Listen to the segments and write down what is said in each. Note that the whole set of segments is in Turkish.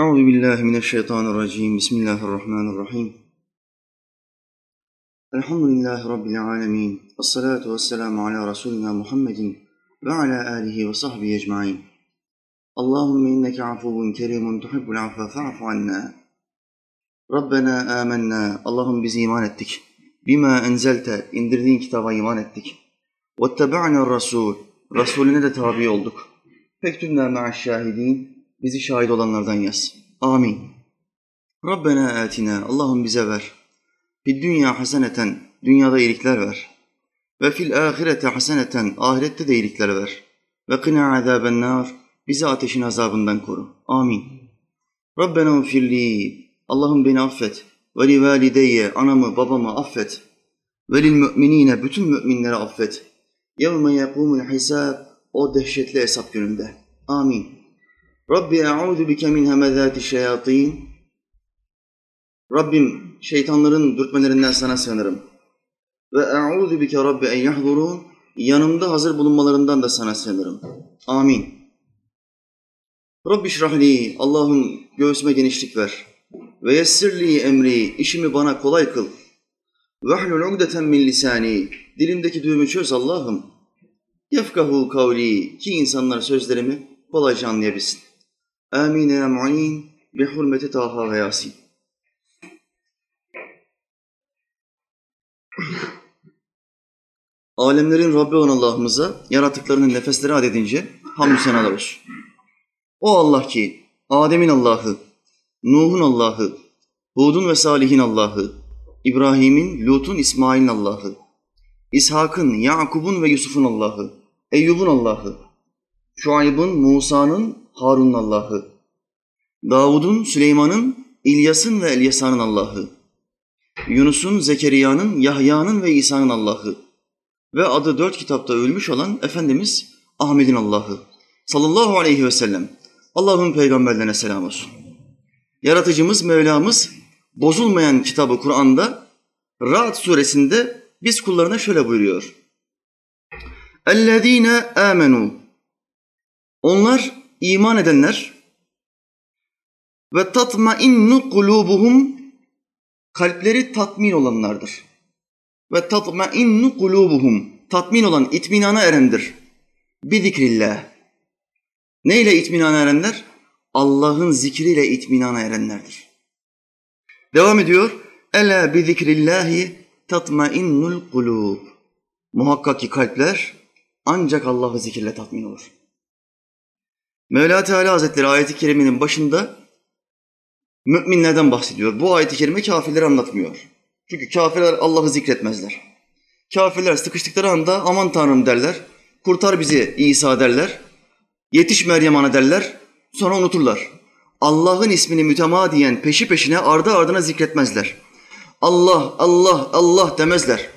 Euzu billahi mineşşeytanirracim. Bismillahirrahmanirrahim. Elhamdülillahi rabbil alamin. Ves salatu vesselamu ala rasulina Muhammedin ve ala alihi ve sahbihi ecmaîn. Allahumme inneke afuvun kerimun tuhibbul affe fa'fu anna. Rabbena amennâ. Allah'ım biz iman ettik. Bima enzelte indirdiğin kitaba iman ettik. Ve tebe'na rasul. Resulüne de tabi olduk. Fektübna ma'aş şahidin bizi şahit olanlardan yaz. Amin. Rabbena atina Allah'ım bize ver. Fid dünya haseneten dünyada iyilikler ver. Ve fil ahirete haseneten ahirette de iyilikler ver. Ve kına azaben nar bizi ateşin azabından koru. Amin. Rabbena ufirli Allah'ım beni affet. Ve li valideyye anamı babamı affet. Ve lil müminine bütün müminleri affet. Yevme yekumul hisab o dehşetli hesap gününde. Amin. Rabbi e'udu bike min hemezati şeyatin. Rabbim şeytanların dürtmelerinden sana sığınırım. Ve e'udu bike Rabbi en yahdurun. Yanımda hazır bulunmalarından da sana sığınırım. Amin. Rabbi şrahli, Allah'ım göğsüme genişlik ver. Ve yessirli emri, işimi bana kolay kıl. Vehlul ugdeten min lisani, dilimdeki düğümü çöz Allah'ım. Yefkahu kavli, ki insanlar sözlerimi kolayca anlayabilsin. Amin ya mu'in, bi hurmeti Taha ve Yasin. Alemlerin Rabbi olan Allah'ımıza yaratıklarının nefesleri adedince hamdü senalar. O Allah ki Adem'in Allah'ı, Nuh'un Allah'ı, Hud'un ve Salih'in Allah'ı, İbrahim'in, Lut'un, İsmail'in Allah'ı, İshak'ın, Yakub'un ve Yusuf'un Allah'ı, Eyyub'un Allah'ı, Şuayb'ın, Musa'nın, Harun'un Allah'ı, Davud'un, Süleyman'ın, İlyas'ın ve Elyasa'nın Allah'ı, Yunus'un, Zekeriya'nın, Yahya'nın ve İsa'nın Allah'ı ve adı dört kitapta ölmüş olan Efendimiz Ahmet'in Allah'ı sallallahu aleyhi ve sellem. Allah'ın peygamberlerine selam olsun. Yaratıcımız, Mevlamız bozulmayan kitabı Kur'an'da Ra'd suresinde biz kullarına şöyle buyuruyor. اَلَّذ۪ينَ آمَنُوا Onlar iman edenler ve tatmainnu kulubuhum kalpleri tatmin olanlardır. Ve tatmainnu kulubuhum tatmin olan itminana erendir. Bi zikrillah. Neyle itminana erenler? Allah'ın zikriyle itminana erenlerdir. Devam ediyor. Ela bi zikrillahi tatmainnul kulub. Muhakkak ki kalpler ancak Allah'ı zikirle tatmin olur. Mevla Teala Hazretleri ayeti kerimenin başında müminlerden bahsediyor. Bu ayeti kerime kafirleri anlatmıyor. Çünkü kafirler Allah'ı zikretmezler. Kafirler sıkıştıkları anda aman tanrım derler. Kurtar bizi İsa derler. Yetiş Meryem ana derler. Sonra unuturlar. Allah'ın ismini mütemadiyen peşi peşine ardı ardına zikretmezler. Allah, Allah, Allah demezler.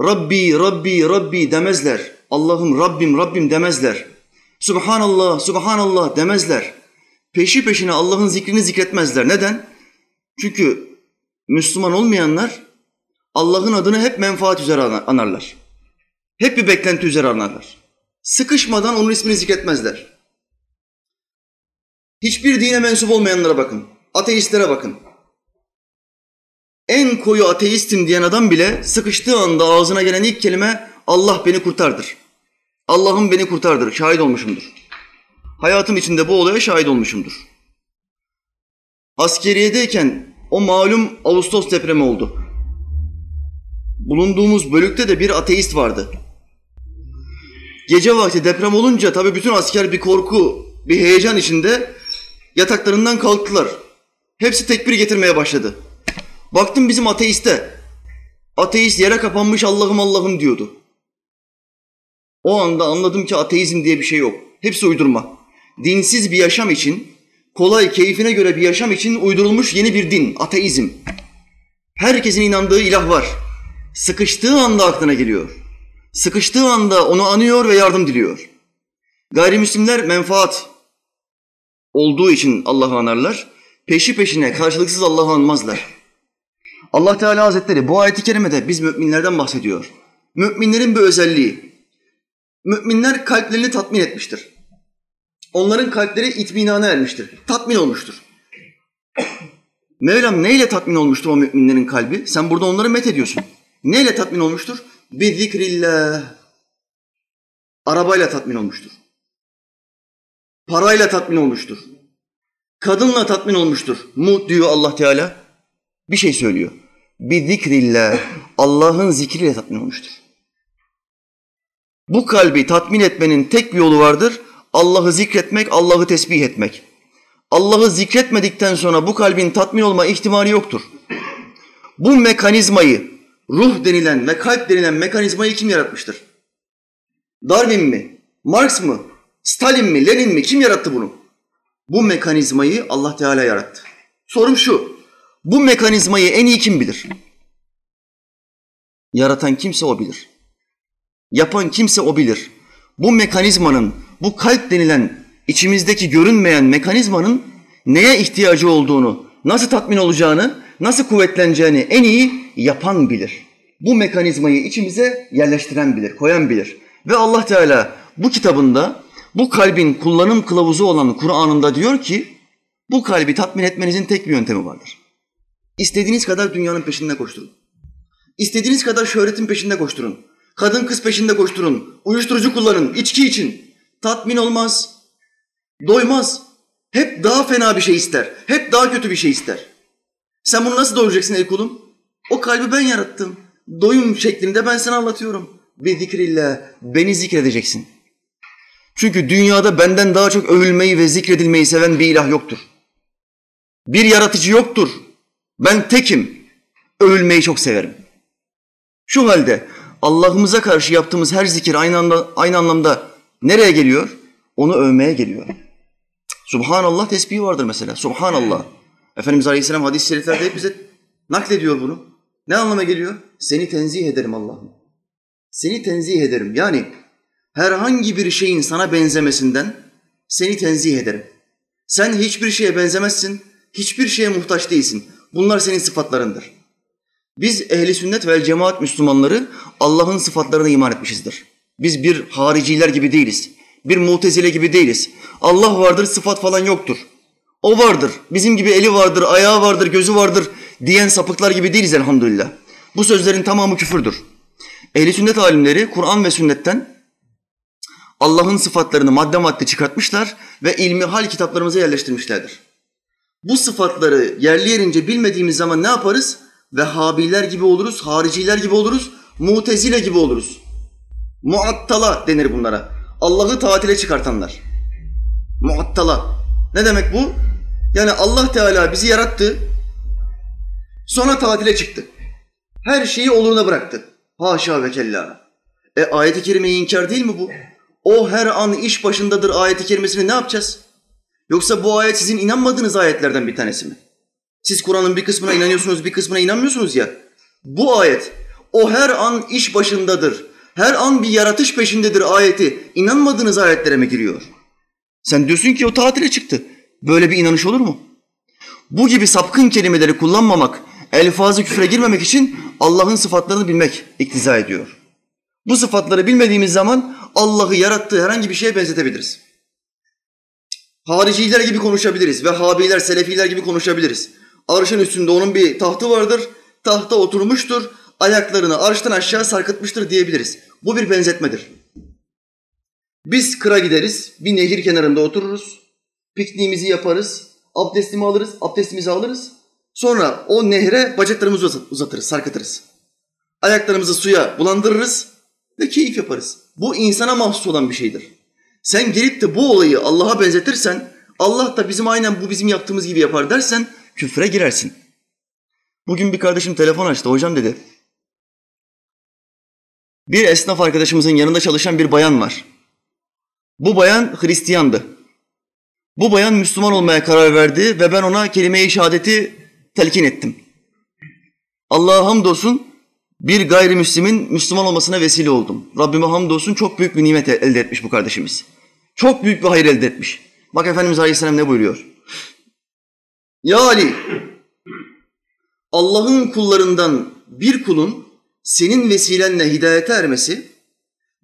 Rabbi, Rabbi, Rabbi demezler. Allah'ım, Rabbim, Rabbim demezler. Subhanallah, Subhanallah demezler. Peşi peşine Allah'ın zikrini zikretmezler. Neden? Çünkü Müslüman olmayanlar Allah'ın adını hep menfaat üzere anarlar. Hep bir beklenti üzere anarlar. Sıkışmadan onun ismini zikretmezler. Hiçbir dine mensup olmayanlara bakın. Ateistlere bakın. En koyu ateistim diyen adam bile sıkıştığı anda ağzına gelen ilk kelime Allah beni kurtardır. Allah'ım beni kurtardır. Şahit olmuşumdur. Hayatım içinde bu olaya şahit olmuşumdur. Askeriyedeyken o malum Ağustos depremi oldu. Bulunduğumuz bölükte de bir ateist vardı. Gece vakti deprem olunca tabii bütün asker bir korku, bir heyecan içinde yataklarından kalktılar. Hepsi tekbir getirmeye başladı. Baktım bizim ateiste. Ateist yere kapanmış Allah'ım Allah'ım diyordu. O anda anladım ki ateizm diye bir şey yok. Hepsi uydurma. Dinsiz bir yaşam için, kolay, keyfine göre bir yaşam için uydurulmuş yeni bir din, ateizm. Herkesin inandığı ilah var. Sıkıştığı anda aklına geliyor. Sıkıştığı anda onu anıyor ve yardım diliyor. Gayrimüslimler menfaat olduğu için Allah'ı anarlar. Peşi peşine karşılıksız Allah'ı anmazlar. Allah Teala Hazretleri bu ayeti kerimede biz müminlerden bahsediyor. Müminlerin bir özelliği. Müminler kalplerini tatmin etmiştir. Onların kalpleri itminana ermiştir. Tatmin olmuştur. Mevlam neyle tatmin olmuştur o müminlerin kalbi? Sen burada onları met ediyorsun. Neyle tatmin olmuştur? Bir zikrillah. Arabayla tatmin olmuştur. Parayla tatmin olmuştur. Kadınla tatmin olmuştur. Mu diyor Allah Teala. Bir şey söylüyor. Bir zikrillah. Allah'ın zikriyle tatmin olmuştur. Bu kalbi tatmin etmenin tek bir yolu vardır. Allah'ı zikretmek, Allah'ı tesbih etmek. Allah'ı zikretmedikten sonra bu kalbin tatmin olma ihtimali yoktur. Bu mekanizmayı, ruh denilen ve kalp denilen mekanizmayı kim yaratmıştır? Darwin mi? Marx mı? Stalin mi? Lenin mi? Kim yarattı bunu? Bu mekanizmayı Allah Teala yarattı. Sorum şu. Bu mekanizmayı en iyi kim bilir? Yaratan kimse o bilir. Yapan kimse o bilir. Bu mekanizmanın, bu kalp denilen içimizdeki görünmeyen mekanizmanın neye ihtiyacı olduğunu, nasıl tatmin olacağını, nasıl kuvvetleneceğini en iyi yapan bilir. Bu mekanizmayı içimize yerleştiren bilir, koyan bilir. Ve Allah Teala bu kitabında bu kalbin kullanım kılavuzu olan Kur'an'ında diyor ki bu kalbi tatmin etmenizin tek bir yöntemi vardır. İstediğiniz kadar dünyanın peşinde koşturun. İstediğiniz kadar şöhretin peşinde koşturun. Kadın kız peşinde koşturun. Uyuşturucu kullanın, içki için. Tatmin olmaz. Doymaz. Hep daha fena bir şey ister. Hep daha kötü bir şey ister. Sen bunu nasıl doyuracaksın ey kulum? O kalbi ben yarattım. Doyum şeklinde ben sana anlatıyorum. Bir zikrillah. Beni zikredeceksin. Çünkü dünyada benden daha çok övülmeyi ve zikredilmeyi seven bir ilah yoktur. Bir yaratıcı yoktur. Ben tekim. Övülmeyi çok severim. Şu halde Allah'ımıza karşı yaptığımız her zikir aynı, anda, aynı anlamda nereye geliyor? Onu övmeye geliyor. Subhanallah tesbihi vardır mesela. Subhanallah. Efendimiz Aleyhisselam hadis-i şeriflerde hep bize naklediyor bunu. Ne anlama geliyor? Seni tenzih ederim Allah'ım. Seni tenzih ederim. Yani herhangi bir şeyin sana benzemesinden seni tenzih ederim. Sen hiçbir şeye benzemezsin, hiçbir şeye muhtaç değilsin. Bunlar senin sıfatlarındır. Biz ehli sünnet vel cemaat Müslümanları Allah'ın sıfatlarına iman etmişizdir. Biz bir hariciler gibi değiliz. Bir mutezile gibi değiliz. Allah vardır, sıfat falan yoktur. O vardır. Bizim gibi eli vardır, ayağı vardır, gözü vardır diyen sapıklar gibi değiliz elhamdülillah. Bu sözlerin tamamı küfürdür. Ehli sünnet alimleri Kur'an ve sünnetten Allah'ın sıfatlarını madde madde çıkartmışlar ve ilmi hal kitaplarımıza yerleştirmişlerdir. Bu sıfatları yerli yerince bilmediğimiz zaman ne yaparız? Vehhabiler gibi oluruz, hariciler gibi oluruz, mutezile gibi oluruz. Muattala denir bunlara. Allah'ı tatile çıkartanlar. Muattala. Ne demek bu? Yani Allah Teala bizi yarattı, sonra tatile çıktı. Her şeyi oluruna bıraktı. Haşa ve kella. E ayet-i kerimeyi inkar değil mi bu? O her an iş başındadır ayet-i kerimesini ne yapacağız? Yoksa bu ayet sizin inanmadığınız ayetlerden bir tanesi mi? Siz Kur'an'ın bir kısmına inanıyorsunuz, bir kısmına inanmıyorsunuz ya. Bu ayet o her an iş başındadır. Her an bir yaratış peşindedir ayeti. İnanmadığınız ayetlere mi giriyor? Sen diyorsun ki o tatile çıktı. Böyle bir inanış olur mu? Bu gibi sapkın kelimeleri kullanmamak, elfazı küfre girmemek için Allah'ın sıfatlarını bilmek iktiza ediyor. Bu sıfatları bilmediğimiz zaman Allah'ı yarattığı herhangi bir şeye benzetebiliriz. Hariciler gibi konuşabiliriz. Vehhabiler, Selefiler gibi konuşabiliriz. Arşın üstünde onun bir tahtı vardır. Tahta oturmuştur. Ayaklarını arştan aşağı sarkıtmıştır diyebiliriz. Bu bir benzetmedir. Biz kıra gideriz. Bir nehir kenarında otururuz. Pikniğimizi yaparız. Abdestimi alırız. Abdestimizi alırız. Sonra o nehre bacaklarımızı uzatırız, sarkıtırız. Ayaklarımızı suya bulandırırız ve keyif yaparız. Bu insana mahsus olan bir şeydir. Sen gelip de bu olayı Allah'a benzetirsen, Allah da bizim aynen bu bizim yaptığımız gibi yapar dersen küfre girersin. Bugün bir kardeşim telefon açtı. Hocam dedi. Bir esnaf arkadaşımızın yanında çalışan bir bayan var. Bu bayan Hristiyandı. Bu bayan Müslüman olmaya karar verdi ve ben ona kelime-i şehadeti telkin ettim. Allah'a hamdolsun bir gayrimüslimin Müslüman olmasına vesile oldum. Rabbime hamdolsun çok büyük bir nimet elde etmiş bu kardeşimiz. Çok büyük bir hayır elde etmiş. Bak Efendimiz Aleyhisselam ne buyuruyor? Ya Ali, Allah'ın kullarından bir kulun senin vesilenle hidayete ermesi,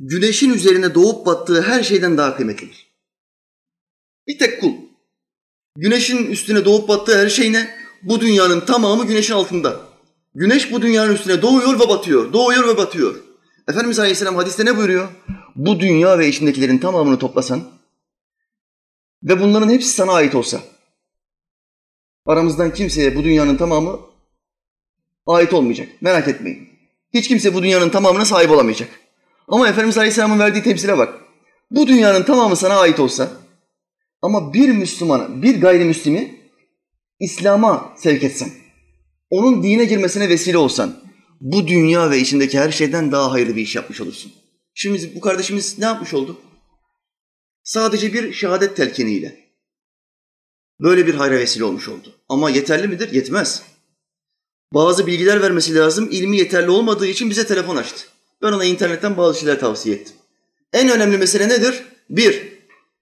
güneşin üzerine doğup battığı her şeyden daha kıymetlidir. Bir tek kul. Güneşin üstüne doğup battığı her şey ne? Bu dünyanın tamamı güneşin altında. Güneş bu dünyanın üstüne doğuyor ve batıyor, doğuyor ve batıyor. Efendimiz Aleyhisselam hadiste ne buyuruyor? Bu dünya ve içindekilerin tamamını toplasan ve bunların hepsi sana ait olsa, aramızdan kimseye bu dünyanın tamamı ait olmayacak. Merak etmeyin. Hiç kimse bu dünyanın tamamına sahip olamayacak. Ama Efendimiz Aleyhisselam'ın verdiği temsile bak. Bu dünyanın tamamı sana ait olsa ama bir Müslümanı, bir gayrimüslimi İslam'a sevk etsen, onun dine girmesine vesile olsan, bu dünya ve içindeki her şeyden daha hayırlı bir iş yapmış olursun. Şimdi bu kardeşimiz ne yapmış oldu? Sadece bir şehadet telkiniyle böyle bir hayra vesile olmuş oldu. Ama yeterli midir? Yetmez. Bazı bilgiler vermesi lazım. İlmi yeterli olmadığı için bize telefon açtı. Ben ona internetten bazı şeyler tavsiye ettim. En önemli mesele nedir? Bir,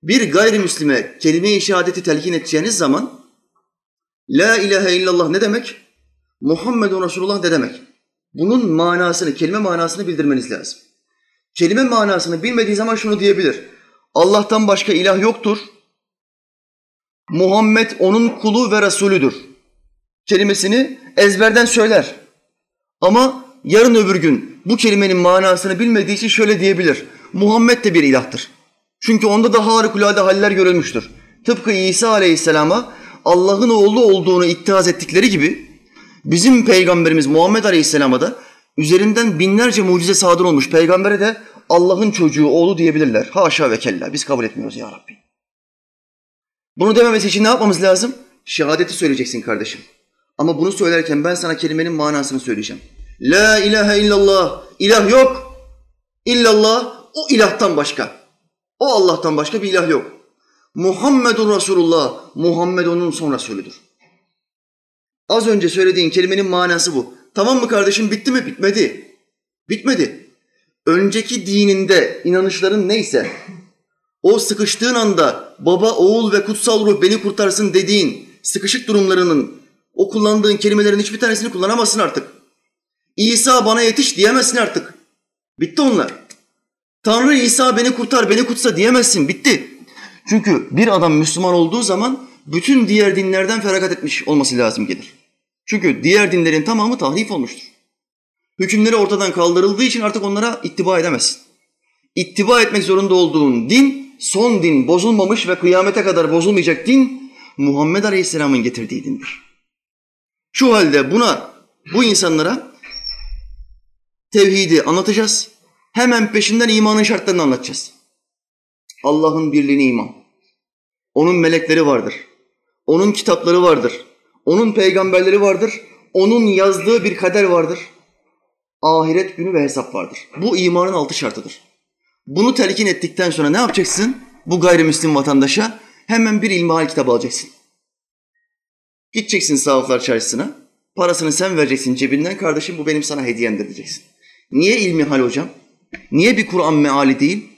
bir gayrimüslime kelime-i şehadeti telkin edeceğiniz zaman La ilahe illallah ne demek? Muhammedun Resulullah ne demek? Bunun manasını, kelime manasını bildirmeniz lazım. Kelime manasını bilmediği zaman şunu diyebilir. Allah'tan başka ilah yoktur. Muhammed onun kulu ve Resulüdür. Kelimesini ezberden söyler. Ama yarın öbür gün bu kelimenin manasını bilmediği için şöyle diyebilir. Muhammed de bir ilahtır. Çünkü onda da harikulade haller görülmüştür. Tıpkı İsa aleyhisselama Allah'ın oğlu olduğunu ittihaz ettikleri gibi bizim peygamberimiz Muhammed aleyhisselama da üzerinden binlerce mucize sadır olmuş peygambere de Allah'ın çocuğu oğlu diyebilirler. Haşa ve kella biz kabul etmiyoruz ya Rabbi. Bunu dememesi için ne yapmamız lazım? Şehadeti söyleyeceksin kardeşim. Ama bunu söylerken ben sana kelimenin manasını söyleyeceğim. La ilahe illallah. İlah yok. İllallah o ilahtan başka. O Allah'tan başka bir ilah yok. Muhammedun Resulullah. Muhammed onun son Resulüdür. Az önce söylediğin kelimenin manası bu. Tamam mı kardeşim bitti mi? Bitmedi. Bitmedi. Önceki dininde inanışların neyse o sıkıştığın anda baba, oğul ve kutsal ruh beni kurtarsın dediğin sıkışık durumlarının o kullandığın kelimelerin hiçbir tanesini kullanamazsın artık. İsa bana yetiş diyemezsin artık. Bitti onlar. Tanrı İsa beni kurtar, beni kutsa diyemezsin. Bitti. Çünkü bir adam Müslüman olduğu zaman bütün diğer dinlerden feragat etmiş olması lazım gelir. Çünkü diğer dinlerin tamamı tahrif olmuştur. Hükümleri ortadan kaldırıldığı için artık onlara ittiba edemezsin. İttiba etmek zorunda olduğun din, son din, bozulmamış ve kıyamete kadar bozulmayacak din, Muhammed Aleyhisselam'ın getirdiği dindir. Şu halde buna, bu insanlara tevhidi anlatacağız. Hemen peşinden imanın şartlarını anlatacağız. Allah'ın birliğine iman. Onun melekleri vardır. Onun kitapları vardır. Onun peygamberleri vardır. Onun yazdığı bir kader vardır. Ahiret günü ve hesap vardır. Bu imanın altı şartıdır. Bunu telkin ettikten sonra ne yapacaksın? Bu gayrimüslim vatandaşa hemen bir ilmihal kitabı alacaksın. Gideceksin sahaflar çarşısına. Parasını sen vereceksin cebinden. Kardeşim bu benim sana hediyemdir diyeceksin. Niye ilmihal hocam? Niye bir Kur'an meali değil?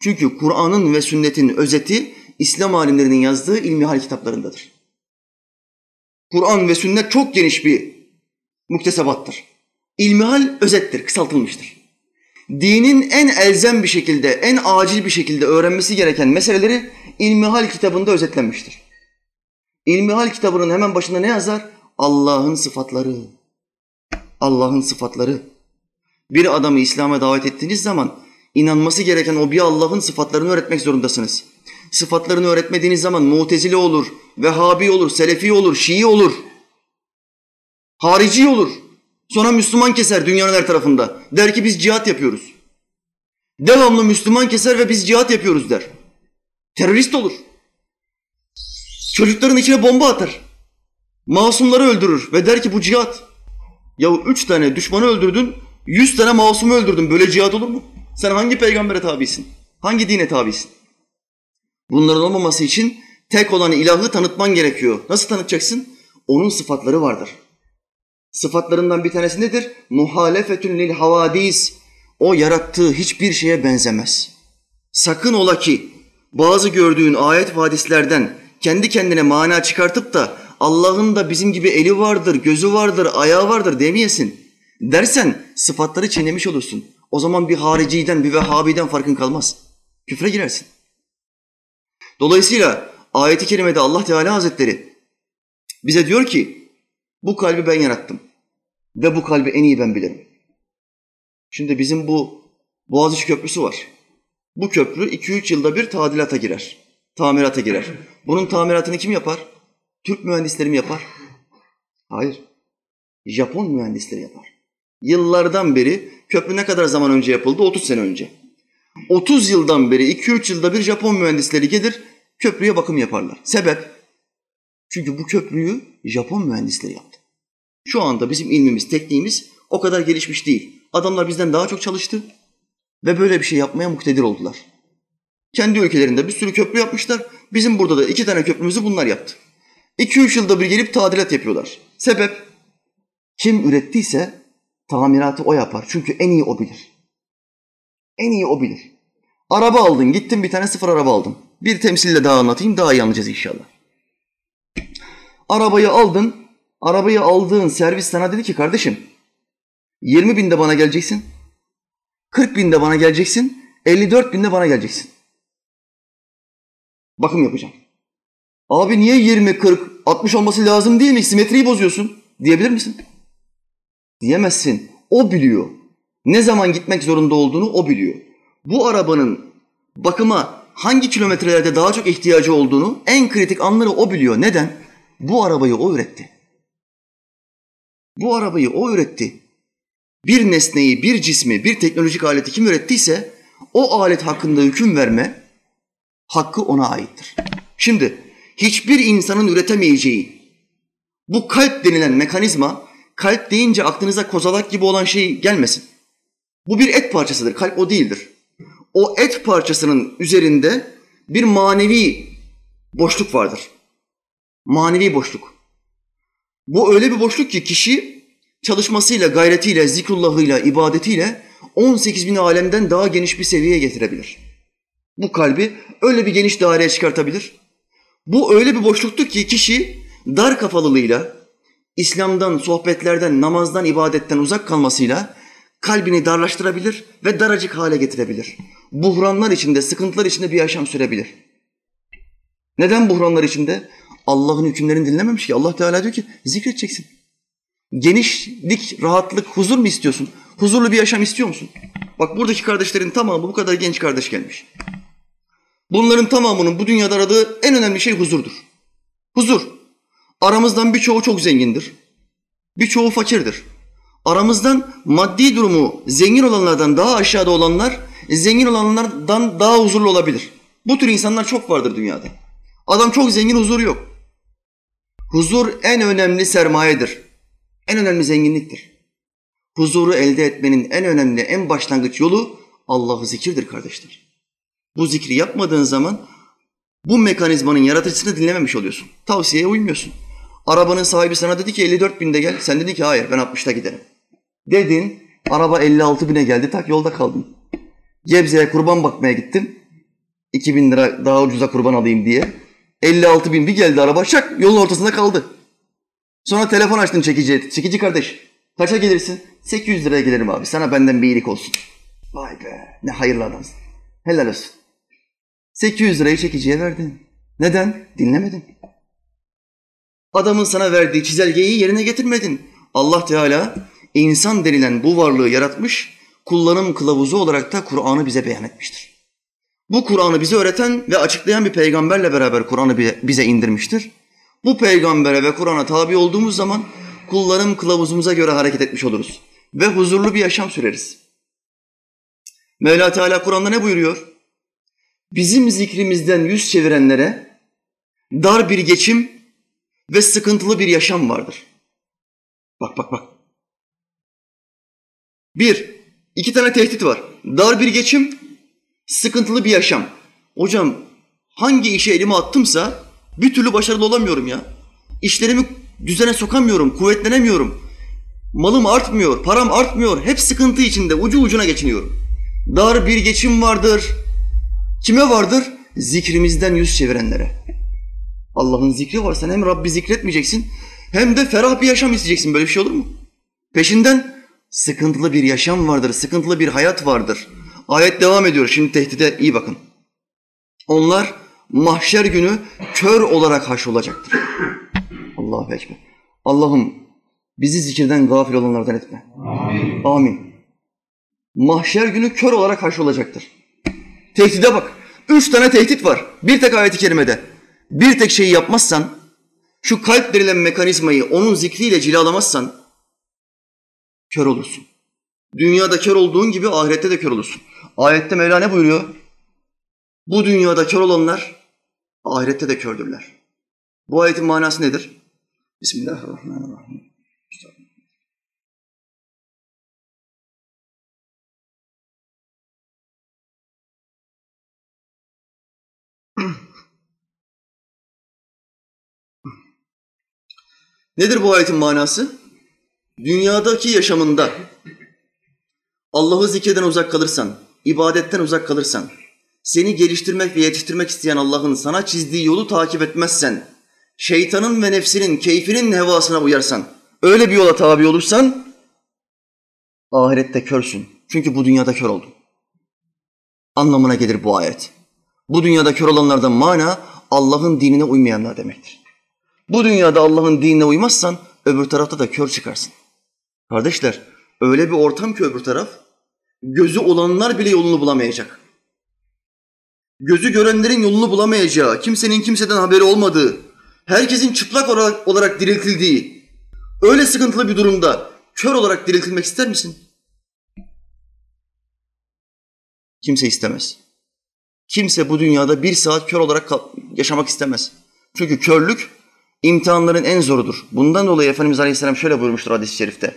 Çünkü Kur'an'ın ve sünnetin özeti İslam alimlerinin yazdığı ilmihal kitaplarındadır. Kur'an ve sünnet çok geniş bir muktesebattır. İlmihal özettir, kısaltılmıştır. Dinin en elzem bir şekilde, en acil bir şekilde öğrenmesi gereken meseleleri İlmihal kitabında özetlenmiştir. İlmihal kitabının hemen başında ne yazar? Allah'ın sıfatları. Allah'ın sıfatları. Bir adamı İslam'a davet ettiğiniz zaman inanması gereken o bir Allah'ın sıfatlarını öğretmek zorundasınız. Sıfatlarını öğretmediğiniz zaman mutezile olur, Vehhabi olur, Selefi olur, Şii olur. Harici olur. Sonra Müslüman keser dünyanın her tarafında. Der ki biz cihat yapıyoruz. Devamlı Müslüman keser ve biz cihat yapıyoruz der. Terörist olur. Çocukların içine bomba atar. Masumları öldürür ve der ki bu cihat. Ya üç tane düşmanı öldürdün, yüz tane masumu öldürdün. Böyle cihat olur mu? Sen hangi peygambere tabisin? Hangi dine tabisin? Bunların olmaması için tek olan ilahı tanıtman gerekiyor. Nasıl tanıtacaksın? Onun sıfatları vardır. Sıfatlarından bir tanesi nedir? Muhalefetün lil havadis. O yarattığı hiçbir şeye benzemez. Sakın ola ki bazı gördüğün ayet ve hadislerden kendi kendine mana çıkartıp da Allah'ın da bizim gibi eli vardır, gözü vardır, ayağı vardır demeyesin. Dersen sıfatları çiğnemiş olursun. O zaman bir hariciden, bir vehhabiden farkın kalmaz. Küfre girersin. Dolayısıyla ayeti kerimede Allah Teala Hazretleri bize diyor ki bu kalbi ben yarattım ve bu kalbi en iyi ben bilirim. Şimdi bizim bu Boğaziçi Köprüsü var. Bu köprü 2-3 yılda bir tadilata girer. Tamirata girer. Bunun tamiratını kim yapar? Türk mühendisleri mi yapar? Hayır. Japon mühendisleri yapar. Yıllardan beri köprü ne kadar zaman önce yapıldı? 30 sene önce. 30 yıldan beri 2-3 yılda bir Japon mühendisleri gelir köprüye bakım yaparlar. Sebep? Çünkü bu köprüyü Japon mühendisleri yaptı. Şu anda bizim ilmimiz, tekniğimiz o kadar gelişmiş değil. Adamlar bizden daha çok çalıştı ve böyle bir şey yapmaya muktedir oldular. Kendi ülkelerinde bir sürü köprü yapmışlar. Bizim burada da iki tane köprümüzü bunlar yaptı. 2-3 yılda bir gelip tadilat yapıyorlar. Sebep? Kim ürettiyse tamiratı o yapar. Çünkü en iyi o bilir. En iyi o bilir. Araba aldın, gittin bir tane sıfır araba aldın. Bir temsille daha anlatayım, daha iyi anlayacağız inşallah. Arabayı aldın, arabayı aldığın servis sana dedi ki kardeşim 20 binde bana geleceksin, 40 binde bana geleceksin, 54 binde bana geleceksin. Bakım yapacağım. Abi niye 20, 40, 60 olması lazım değil mi? Simetriyi bozuyorsun diyebilir misin? Diyemezsin. O biliyor. Ne zaman gitmek zorunda olduğunu o biliyor. Bu arabanın bakıma hangi kilometrelerde daha çok ihtiyacı olduğunu en kritik anları o biliyor. Neden? Bu arabayı o üretti. Bu arabayı o üretti. Bir nesneyi, bir cismi, bir teknolojik aleti kim ürettiyse o alet hakkında hüküm verme hakkı ona aittir. Şimdi hiçbir insanın üretemeyeceği bu kalp denilen mekanizma kalp deyince aklınıza kozalak gibi olan şey gelmesin. Bu bir et parçasıdır. Kalp o değildir. O et parçasının üzerinde bir manevi boşluk vardır. Manevi boşluk. Bu öyle bir boşluk ki kişi çalışmasıyla, gayretiyle, zikrullahıyla, ibadetiyle 18 bin alemden daha geniş bir seviyeye getirebilir. Bu kalbi öyle bir geniş daireye çıkartabilir. Bu öyle bir boşluktur ki kişi dar kafalılığıyla, İslam'dan, sohbetlerden, namazdan, ibadetten uzak kalmasıyla kalbini darlaştırabilir ve daracık hale getirebilir. Buhranlar içinde, sıkıntılar içinde bir yaşam sürebilir. Neden buhranlar içinde? Allah'ın hükümlerini dinlememiş ki. Allah Teala diyor ki zikredeceksin. Genişlik, rahatlık, huzur mu istiyorsun? Huzurlu bir yaşam istiyor musun? Bak buradaki kardeşlerin tamamı bu kadar genç kardeş gelmiş. Bunların tamamının bu dünyada aradığı en önemli şey huzurdur. Huzur. Aramızdan birçoğu çok zengindir. Birçoğu fakirdir. Aramızdan maddi durumu zengin olanlardan daha aşağıda olanlar zengin olanlardan daha huzurlu olabilir. Bu tür insanlar çok vardır dünyada. Adam çok zengin, huzur yok. Huzur en önemli sermayedir. En önemli zenginliktir. Huzuru elde etmenin en önemli, en başlangıç yolu Allah'ı zikirdir kardeşler. Bu zikri yapmadığın zaman bu mekanizmanın yaratıcısını dinlememiş oluyorsun. Tavsiyeye uymuyorsun. Arabanın sahibi sana dedi ki 54 binde gel. Sen dedi ki hayır ben 60'ta giderim. Dedin araba 56 bine geldi tak yolda kaldın. Gebze'ye kurban bakmaya gittim. 2000 lira daha ucuza kurban alayım diye. 56 bin bir geldi araba şak yolun ortasında kaldı. Sonra telefon açtın çekici. Çekici kardeş kaça gelirsin? 800 liraya gelirim abi sana benden bir iyilik olsun. Vay be ne hayırlı adamsın. Helal olsun. 800 lirayı çekiciye verdin. Neden? Dinlemedin. Adamın sana verdiği çizelgeyi yerine getirmedin. Allah Teala insan denilen bu varlığı yaratmış, kullanım kılavuzu olarak da Kur'an'ı bize beyan etmiştir. Bu Kur'an'ı bize öğreten ve açıklayan bir peygamberle beraber Kur'an'ı bize indirmiştir. Bu peygambere ve Kur'an'a tabi olduğumuz zaman kullanım kılavuzumuza göre hareket etmiş oluruz ve huzurlu bir yaşam süreriz. Mevla Teala Kur'an'da ne buyuruyor? Bizim zikrimizden yüz çevirenlere dar bir geçim ve sıkıntılı bir yaşam vardır. Bak bak bak. Bir, iki tane tehdit var. Dar bir geçim, sıkıntılı bir yaşam. Hocam hangi işe elime attımsa bir türlü başarılı olamıyorum ya. İşlerimi düzene sokamıyorum, kuvvetlenemiyorum. Malım artmıyor, param artmıyor. Hep sıkıntı içinde, ucu ucuna geçiniyorum. Dar bir geçim vardır. Kime vardır? Zikrimizden yüz çevirenlere. Allah'ın zikri var. Sen hem Rabbi zikretmeyeceksin hem de ferah bir yaşam isteyeceksin. Böyle bir şey olur mu? Peşinden sıkıntılı bir yaşam vardır, sıkıntılı bir hayat vardır. Ayet devam ediyor. Şimdi tehdide iyi bakın. Onlar mahşer günü kör olarak haşrolacaktır. Allahu Ekber. Allah'ım bizi zikirden gafil olanlardan etme. Amin. Amin. Mahşer günü kör olarak haşrolacaktır. Tehdide bak. Üç tane tehdit var. Bir tek ayeti kerimede. Bir tek şeyi yapmazsan, şu kalp denilen mekanizmayı onun zikriyle cilalamazsan, kör olursun. Dünyada kör olduğun gibi ahirette de kör olursun. Ayette Mevla ne buyuruyor? Bu dünyada kör olanlar ahirette de kördürler. Bu ayetin manası nedir? Bismillahirrahmanirrahim. Nedir bu ayetin manası? Dünyadaki yaşamında Allah'ı zikreden uzak kalırsan, ibadetten uzak kalırsan, seni geliştirmek ve yetiştirmek isteyen Allah'ın sana çizdiği yolu takip etmezsen, şeytanın ve nefsinin, keyfinin hevasına uyarsan, öyle bir yola tabi olursan, ahirette körsün. Çünkü bu dünyada kör oldun. Anlamına gelir bu ayet. Bu dünyada kör olanlardan mana Allah'ın dinine uymayanlar demektir. Bu dünyada Allah'ın dinine uymazsan öbür tarafta da kör çıkarsın. Kardeşler öyle bir ortam ki öbür taraf gözü olanlar bile yolunu bulamayacak. Gözü görenlerin yolunu bulamayacağı, kimsenin kimseden haberi olmadığı, herkesin çıplak olarak, olarak diriltildiği, öyle sıkıntılı bir durumda kör olarak diriltilmek ister misin? Kimse istemez. Kimse bu dünyada bir saat kör olarak yaşamak istemez. Çünkü körlük imtihanların en zorudur. Bundan dolayı Efendimiz Aleyhisselam şöyle buyurmuştur hadis-i şerifte.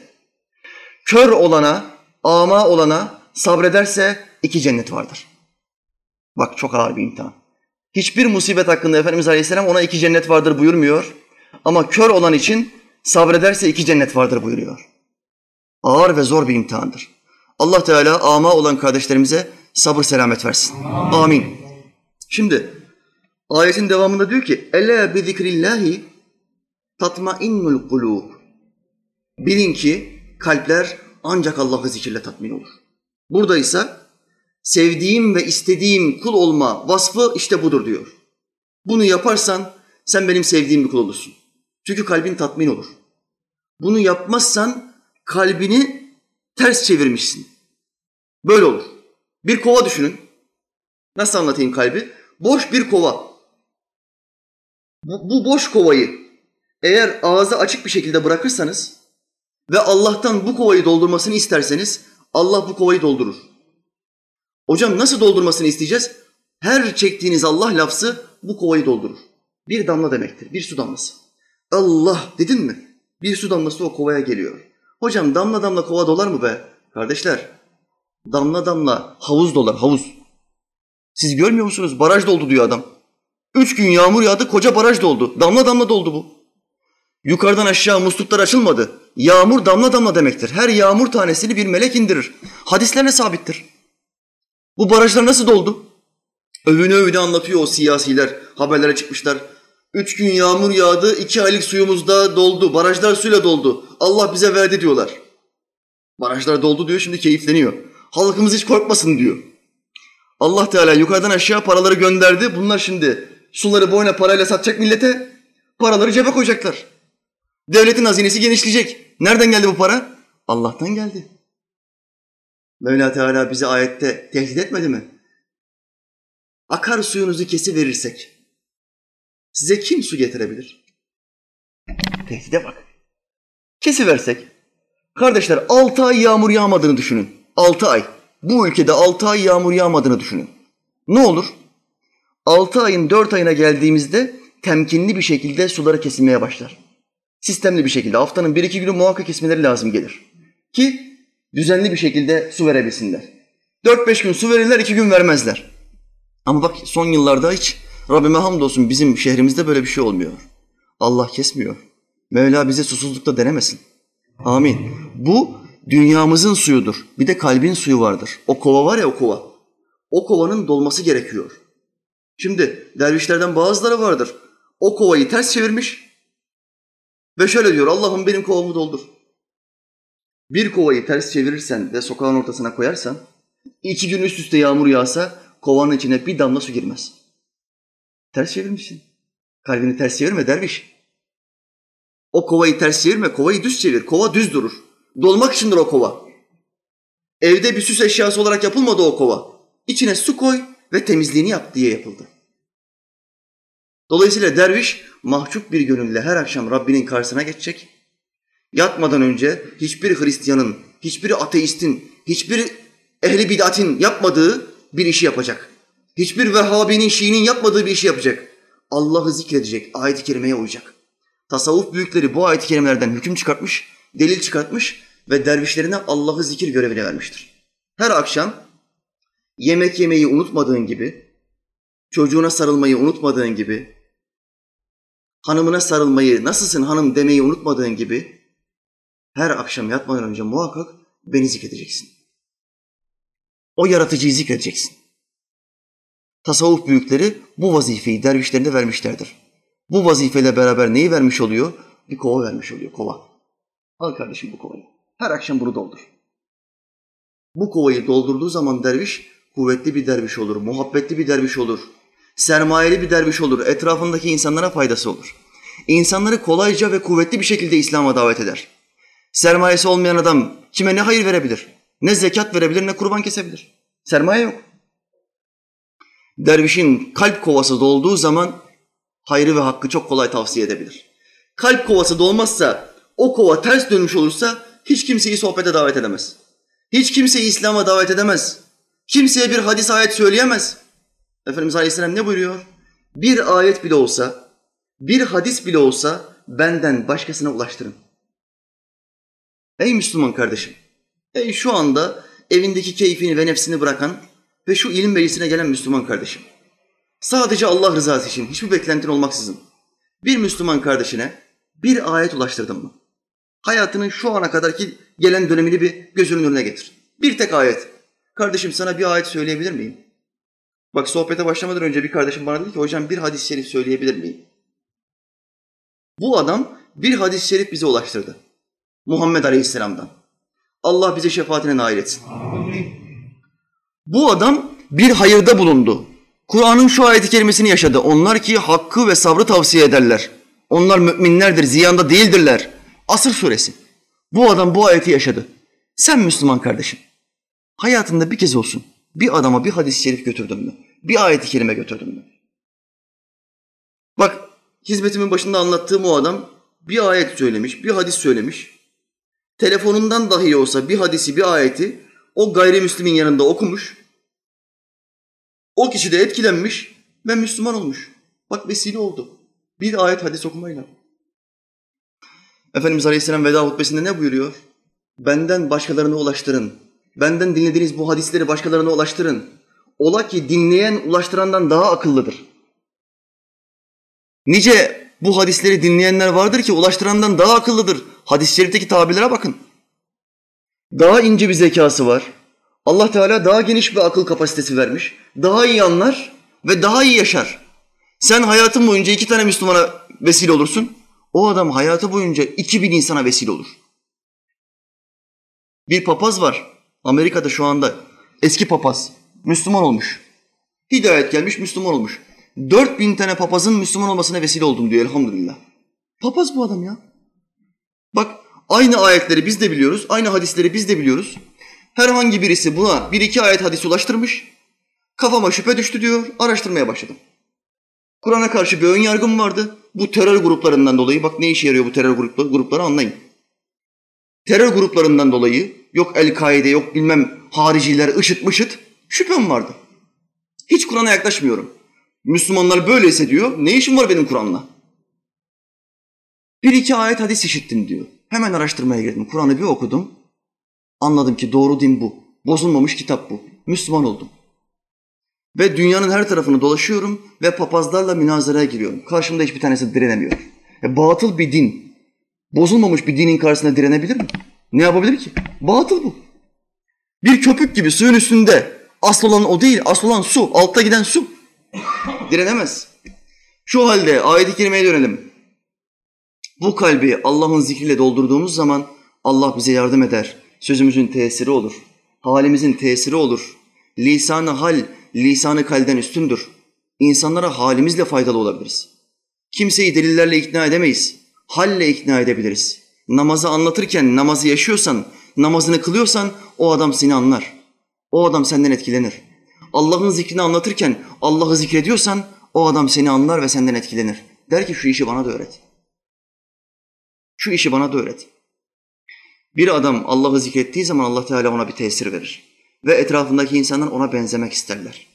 Kör olana, ama olana sabrederse iki cennet vardır. Bak çok ağır bir imtihan. Hiçbir musibet hakkında Efendimiz Aleyhisselam ona iki cennet vardır buyurmuyor. Ama kör olan için sabrederse iki cennet vardır buyuruyor. Ağır ve zor bir imtihandır. Allah Teala ama olan kardeşlerimize sabır selamet versin. Amin. Amin. Şimdi ayetin devamında diyor ki Ela bi zikrillahi tatmainnul kulub. Bilin ki kalpler ancak Allah'ı zikirle tatmin olur. Burada ise sevdiğim ve istediğim kul olma vasfı işte budur diyor. Bunu yaparsan sen benim sevdiğim bir kul olursun. Çünkü kalbin tatmin olur. Bunu yapmazsan kalbini ters çevirmişsin. Böyle olur. Bir kova düşünün. Nasıl anlatayım kalbi? Boş bir kova. Bu, bu boş kovayı eğer ağzı açık bir şekilde bırakırsanız ve Allah'tan bu kovayı doldurmasını isterseniz Allah bu kovayı doldurur. Hocam nasıl doldurmasını isteyeceğiz? Her çektiğiniz Allah lafzı bu kovayı doldurur. Bir damla demektir, bir su damlası. Allah dedin mi? Bir su damlası o kovaya geliyor. Hocam damla damla kova dolar mı be? Kardeşler, damla damla havuz dolar, havuz. Siz görmüyor musunuz? Baraj doldu diyor adam. Üç gün yağmur yağdı, koca baraj doldu. Damla damla doldu bu. Yukarıdan aşağı musluklar açılmadı. Yağmur damla damla demektir. Her yağmur tanesini bir melek indirir. Hadislerle sabittir. Bu barajlar nasıl doldu? Övünü övünü anlatıyor o siyasiler. Haberlere çıkmışlar. Üç gün yağmur yağdı, iki aylık suyumuz da doldu. Barajlar suyla doldu. Allah bize verdi diyorlar. Barajlar doldu diyor, şimdi keyifleniyor. Halkımız hiç korkmasın diyor. Allah Teala yukarıdan aşağı paraları gönderdi. Bunlar şimdi suları boyuna parayla satacak millete. Paraları cebe koyacaklar. Devletin hazinesi genişleyecek. Nereden geldi bu para? Allah'tan geldi. Mevla Teala bizi ayette tehdit etmedi mi? Akar suyunuzu kesi verirsek size kim su getirebilir? Tehdide bak. Kesi versek. Kardeşler altı ay yağmur yağmadığını düşünün. Altı ay. Bu ülkede altı ay yağmur yağmadığını düşünün. Ne olur? Altı ayın dört ayına geldiğimizde temkinli bir şekilde suları kesilmeye başlar sistemli bir şekilde haftanın bir iki günü muhakkak kesmeleri lazım gelir. Ki düzenli bir şekilde su verebilsinler. Dört beş gün su verirler, iki gün vermezler. Ama bak son yıllarda hiç Rabbime hamdolsun bizim şehrimizde böyle bir şey olmuyor. Allah kesmiyor. Mevla bize susuzlukta denemesin. Amin. Bu dünyamızın suyudur. Bir de kalbin suyu vardır. O kova var ya o kova. O kovanın dolması gerekiyor. Şimdi dervişlerden bazıları vardır. O kovayı ters çevirmiş, ve şöyle diyor, Allah'ım benim kovamı doldur. Bir kovayı ters çevirirsen ve sokağın ortasına koyarsan, iki gün üst üste yağmur yağsa kovanın içine bir damla su girmez. Ters çevirmişsin. Kalbini ters çevirme derviş. O kovayı ters çevirme, kovayı düz çevir. Kova düz durur. Dolmak içindir o kova. Evde bir süs eşyası olarak yapılmadı o kova. İçine su koy ve temizliğini yap diye yapıldı. Dolayısıyla derviş mahcup bir gönülle her akşam Rabbinin karşısına geçecek. Yatmadan önce hiçbir Hristiyanın, hiçbir ateistin, hiçbir ehli bid'atin yapmadığı bir işi yapacak. Hiçbir Vehhabi'nin, Şii'nin yapmadığı bir işi yapacak. Allah'ı zikredecek, ayet-i kerimeye uyacak. Tasavvuf büyükleri bu ayet-i kerimelerden hüküm çıkartmış, delil çıkartmış ve dervişlerine Allah'ı zikir görevini vermiştir. Her akşam yemek yemeyi unutmadığın gibi, çocuğuna sarılmayı unutmadığın gibi, hanımına sarılmayı, nasılsın hanım demeyi unutmadığın gibi, her akşam yatmadan önce muhakkak beni zikredeceksin. O yaratıcıyı zikredeceksin. Tasavvuf büyükleri bu vazifeyi dervişlerine vermişlerdir. Bu vazifeyle beraber neyi vermiş oluyor? Bir kova vermiş oluyor, kova. Al kardeşim bu kovayı. Her akşam bunu doldur. Bu kovayı doldurduğu zaman derviş kuvvetli bir derviş olur, muhabbetli bir derviş olur, sermayeli bir derviş olur, etrafındaki insanlara faydası olur. İnsanları kolayca ve kuvvetli bir şekilde İslam'a davet eder. Sermayesi olmayan adam kime ne hayır verebilir? Ne zekat verebilir ne kurban kesebilir. Sermaye yok. Dervişin kalp kovası dolduğu zaman hayrı ve hakkı çok kolay tavsiye edebilir. Kalp kovası dolmazsa, o kova ters dönmüş olursa hiç kimseyi sohbete davet edemez. Hiç kimseyi İslam'a davet edemez. Kimseye bir hadis ayet söyleyemez. Efendimiz Aleyhisselam ne buyuruyor? Bir ayet bile olsa, bir hadis bile olsa benden başkasına ulaştırın. Ey Müslüman kardeşim, ey şu anda evindeki keyfini ve nefsini bırakan ve şu ilim meclisine gelen Müslüman kardeşim. Sadece Allah rızası için hiçbir beklentin olmaksızın bir Müslüman kardeşine bir ayet ulaştırdın mı? Hayatının şu ana kadarki gelen dönemini bir gözünün önüne getir. Bir tek ayet. Kardeşim sana bir ayet söyleyebilir miyim? Bak sohbete başlamadan önce bir kardeşim bana dedi ki hocam bir hadis-i şerif söyleyebilir miyim? Bu adam bir hadis-i şerif bize ulaştırdı. Muhammed Aleyhisselam'dan. Allah bize şefaatine nail etsin. Bu adam bir hayırda bulundu. Kur'an'ın şu ayeti kerimesini yaşadı. Onlar ki hakkı ve sabrı tavsiye ederler. Onlar müminlerdir, ziyanda değildirler. Asır suresi. Bu adam bu ayeti yaşadı. Sen Müslüman kardeşim. Hayatında bir kez olsun bir adama bir hadis-i şerif götürdün mü? Bir ayeti kerime götürdün mü? Bak hizmetimin başında anlattığım o adam bir ayet söylemiş, bir hadis söylemiş. Telefonundan dahi olsa bir hadisi, bir ayeti o gayrimüslimin yanında okumuş. O kişi de etkilenmiş ve Müslüman olmuş. Bak vesile oldu. Bir ayet hadis okumayla. Efendimiz Aleyhisselam veda hutbesinde ne buyuruyor? Benden başkalarına ulaştırın. Benden dinlediğiniz bu hadisleri başkalarına ulaştırın. Ola ki dinleyen ulaştırandan daha akıllıdır. Nice bu hadisleri dinleyenler vardır ki ulaştırandan daha akıllıdır. Hadis-i şerifteki tabirlere bakın. Daha ince bir zekası var. Allah Teala daha geniş bir akıl kapasitesi vermiş. Daha iyi anlar ve daha iyi yaşar. Sen hayatın boyunca iki tane Müslümana vesile olursun. O adam hayatı boyunca iki bin insana vesile olur. Bir papaz var. Amerika'da şu anda eski papaz. Müslüman olmuş. Hidayet gelmiş Müslüman olmuş. Dört bin tane papazın Müslüman olmasına vesile oldum diyor elhamdülillah. Papaz bu adam ya. Bak aynı ayetleri biz de biliyoruz, aynı hadisleri biz de biliyoruz. Herhangi birisi buna bir iki ayet hadis ulaştırmış. Kafama şüphe düştü diyor, araştırmaya başladım. Kur'an'a karşı bir ön yargım vardı. Bu terör gruplarından dolayı, bak ne işe yarıyor bu terör grupları, grupları anlayın. Terör gruplarından dolayı, yok El-Kaide, yok bilmem hariciler, ışıt mışıt, şüphem vardı. Hiç Kur'an'a yaklaşmıyorum. Müslümanlar böyleyse diyor, ne işim var benim Kur'an'la? Bir iki ayet hadis işittim diyor. Hemen araştırmaya girdim. Kur'an'ı bir okudum. Anladım ki doğru din bu. Bozulmamış kitap bu. Müslüman oldum. Ve dünyanın her tarafını dolaşıyorum ve papazlarla münazaraya giriyorum. Karşımda hiçbir tanesi direnemiyor. E, batıl bir din, bozulmamış bir dinin karşısında direnebilir mi? Ne yapabilir ki? Batıl bu. Bir köpük gibi suyun üstünde asıl olan o değil, asıl olan su, altta giden su. Direnemez. Şu halde ayet-i kerimeye dönelim. Bu kalbi Allah'ın zikriyle doldurduğumuz zaman Allah bize yardım eder. Sözümüzün tesiri olur. Halimizin tesiri olur. Lisanı hal, lisanı kalden üstündür. İnsanlara halimizle faydalı olabiliriz. Kimseyi delillerle ikna edemeyiz. Halle ikna edebiliriz. Namazı anlatırken namazı yaşıyorsan, namazını kılıyorsan o adam seni anlar. O adam senden etkilenir. Allah'ın zikrini anlatırken Allah'ı zikrediyorsan o adam seni anlar ve senden etkilenir. Der ki şu işi bana da öğret. Şu işi bana da öğret. Bir adam Allah'ı zikrettiği zaman Allah Teala ona bir tesir verir. Ve etrafındaki insanlar ona benzemek isterler.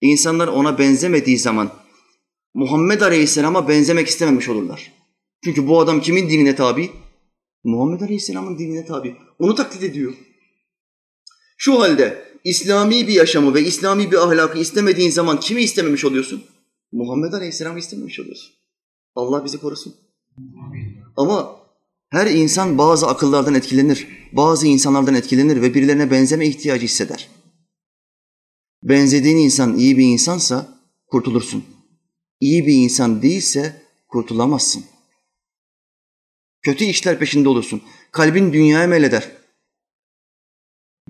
İnsanlar ona benzemediği zaman Muhammed Aleyhisselam'a benzemek istememiş olurlar. Çünkü bu adam kimin dinine tabi? Muhammed Aleyhisselam'ın dinine tabi. Onu taklit ediyor. Şu halde İslami bir yaşamı ve İslami bir ahlakı istemediğin zaman kimi istememiş oluyorsun? Muhammed Aleyhisselam'ı istememiş oluyorsun. Allah bizi korusun. Ama her insan bazı akıllardan etkilenir, bazı insanlardan etkilenir ve birilerine benzeme ihtiyacı hisseder. Benzediğin insan iyi bir insansa kurtulursun. İyi bir insan değilse kurtulamazsın. Kötü işler peşinde olursun. Kalbin dünyaya meyleder.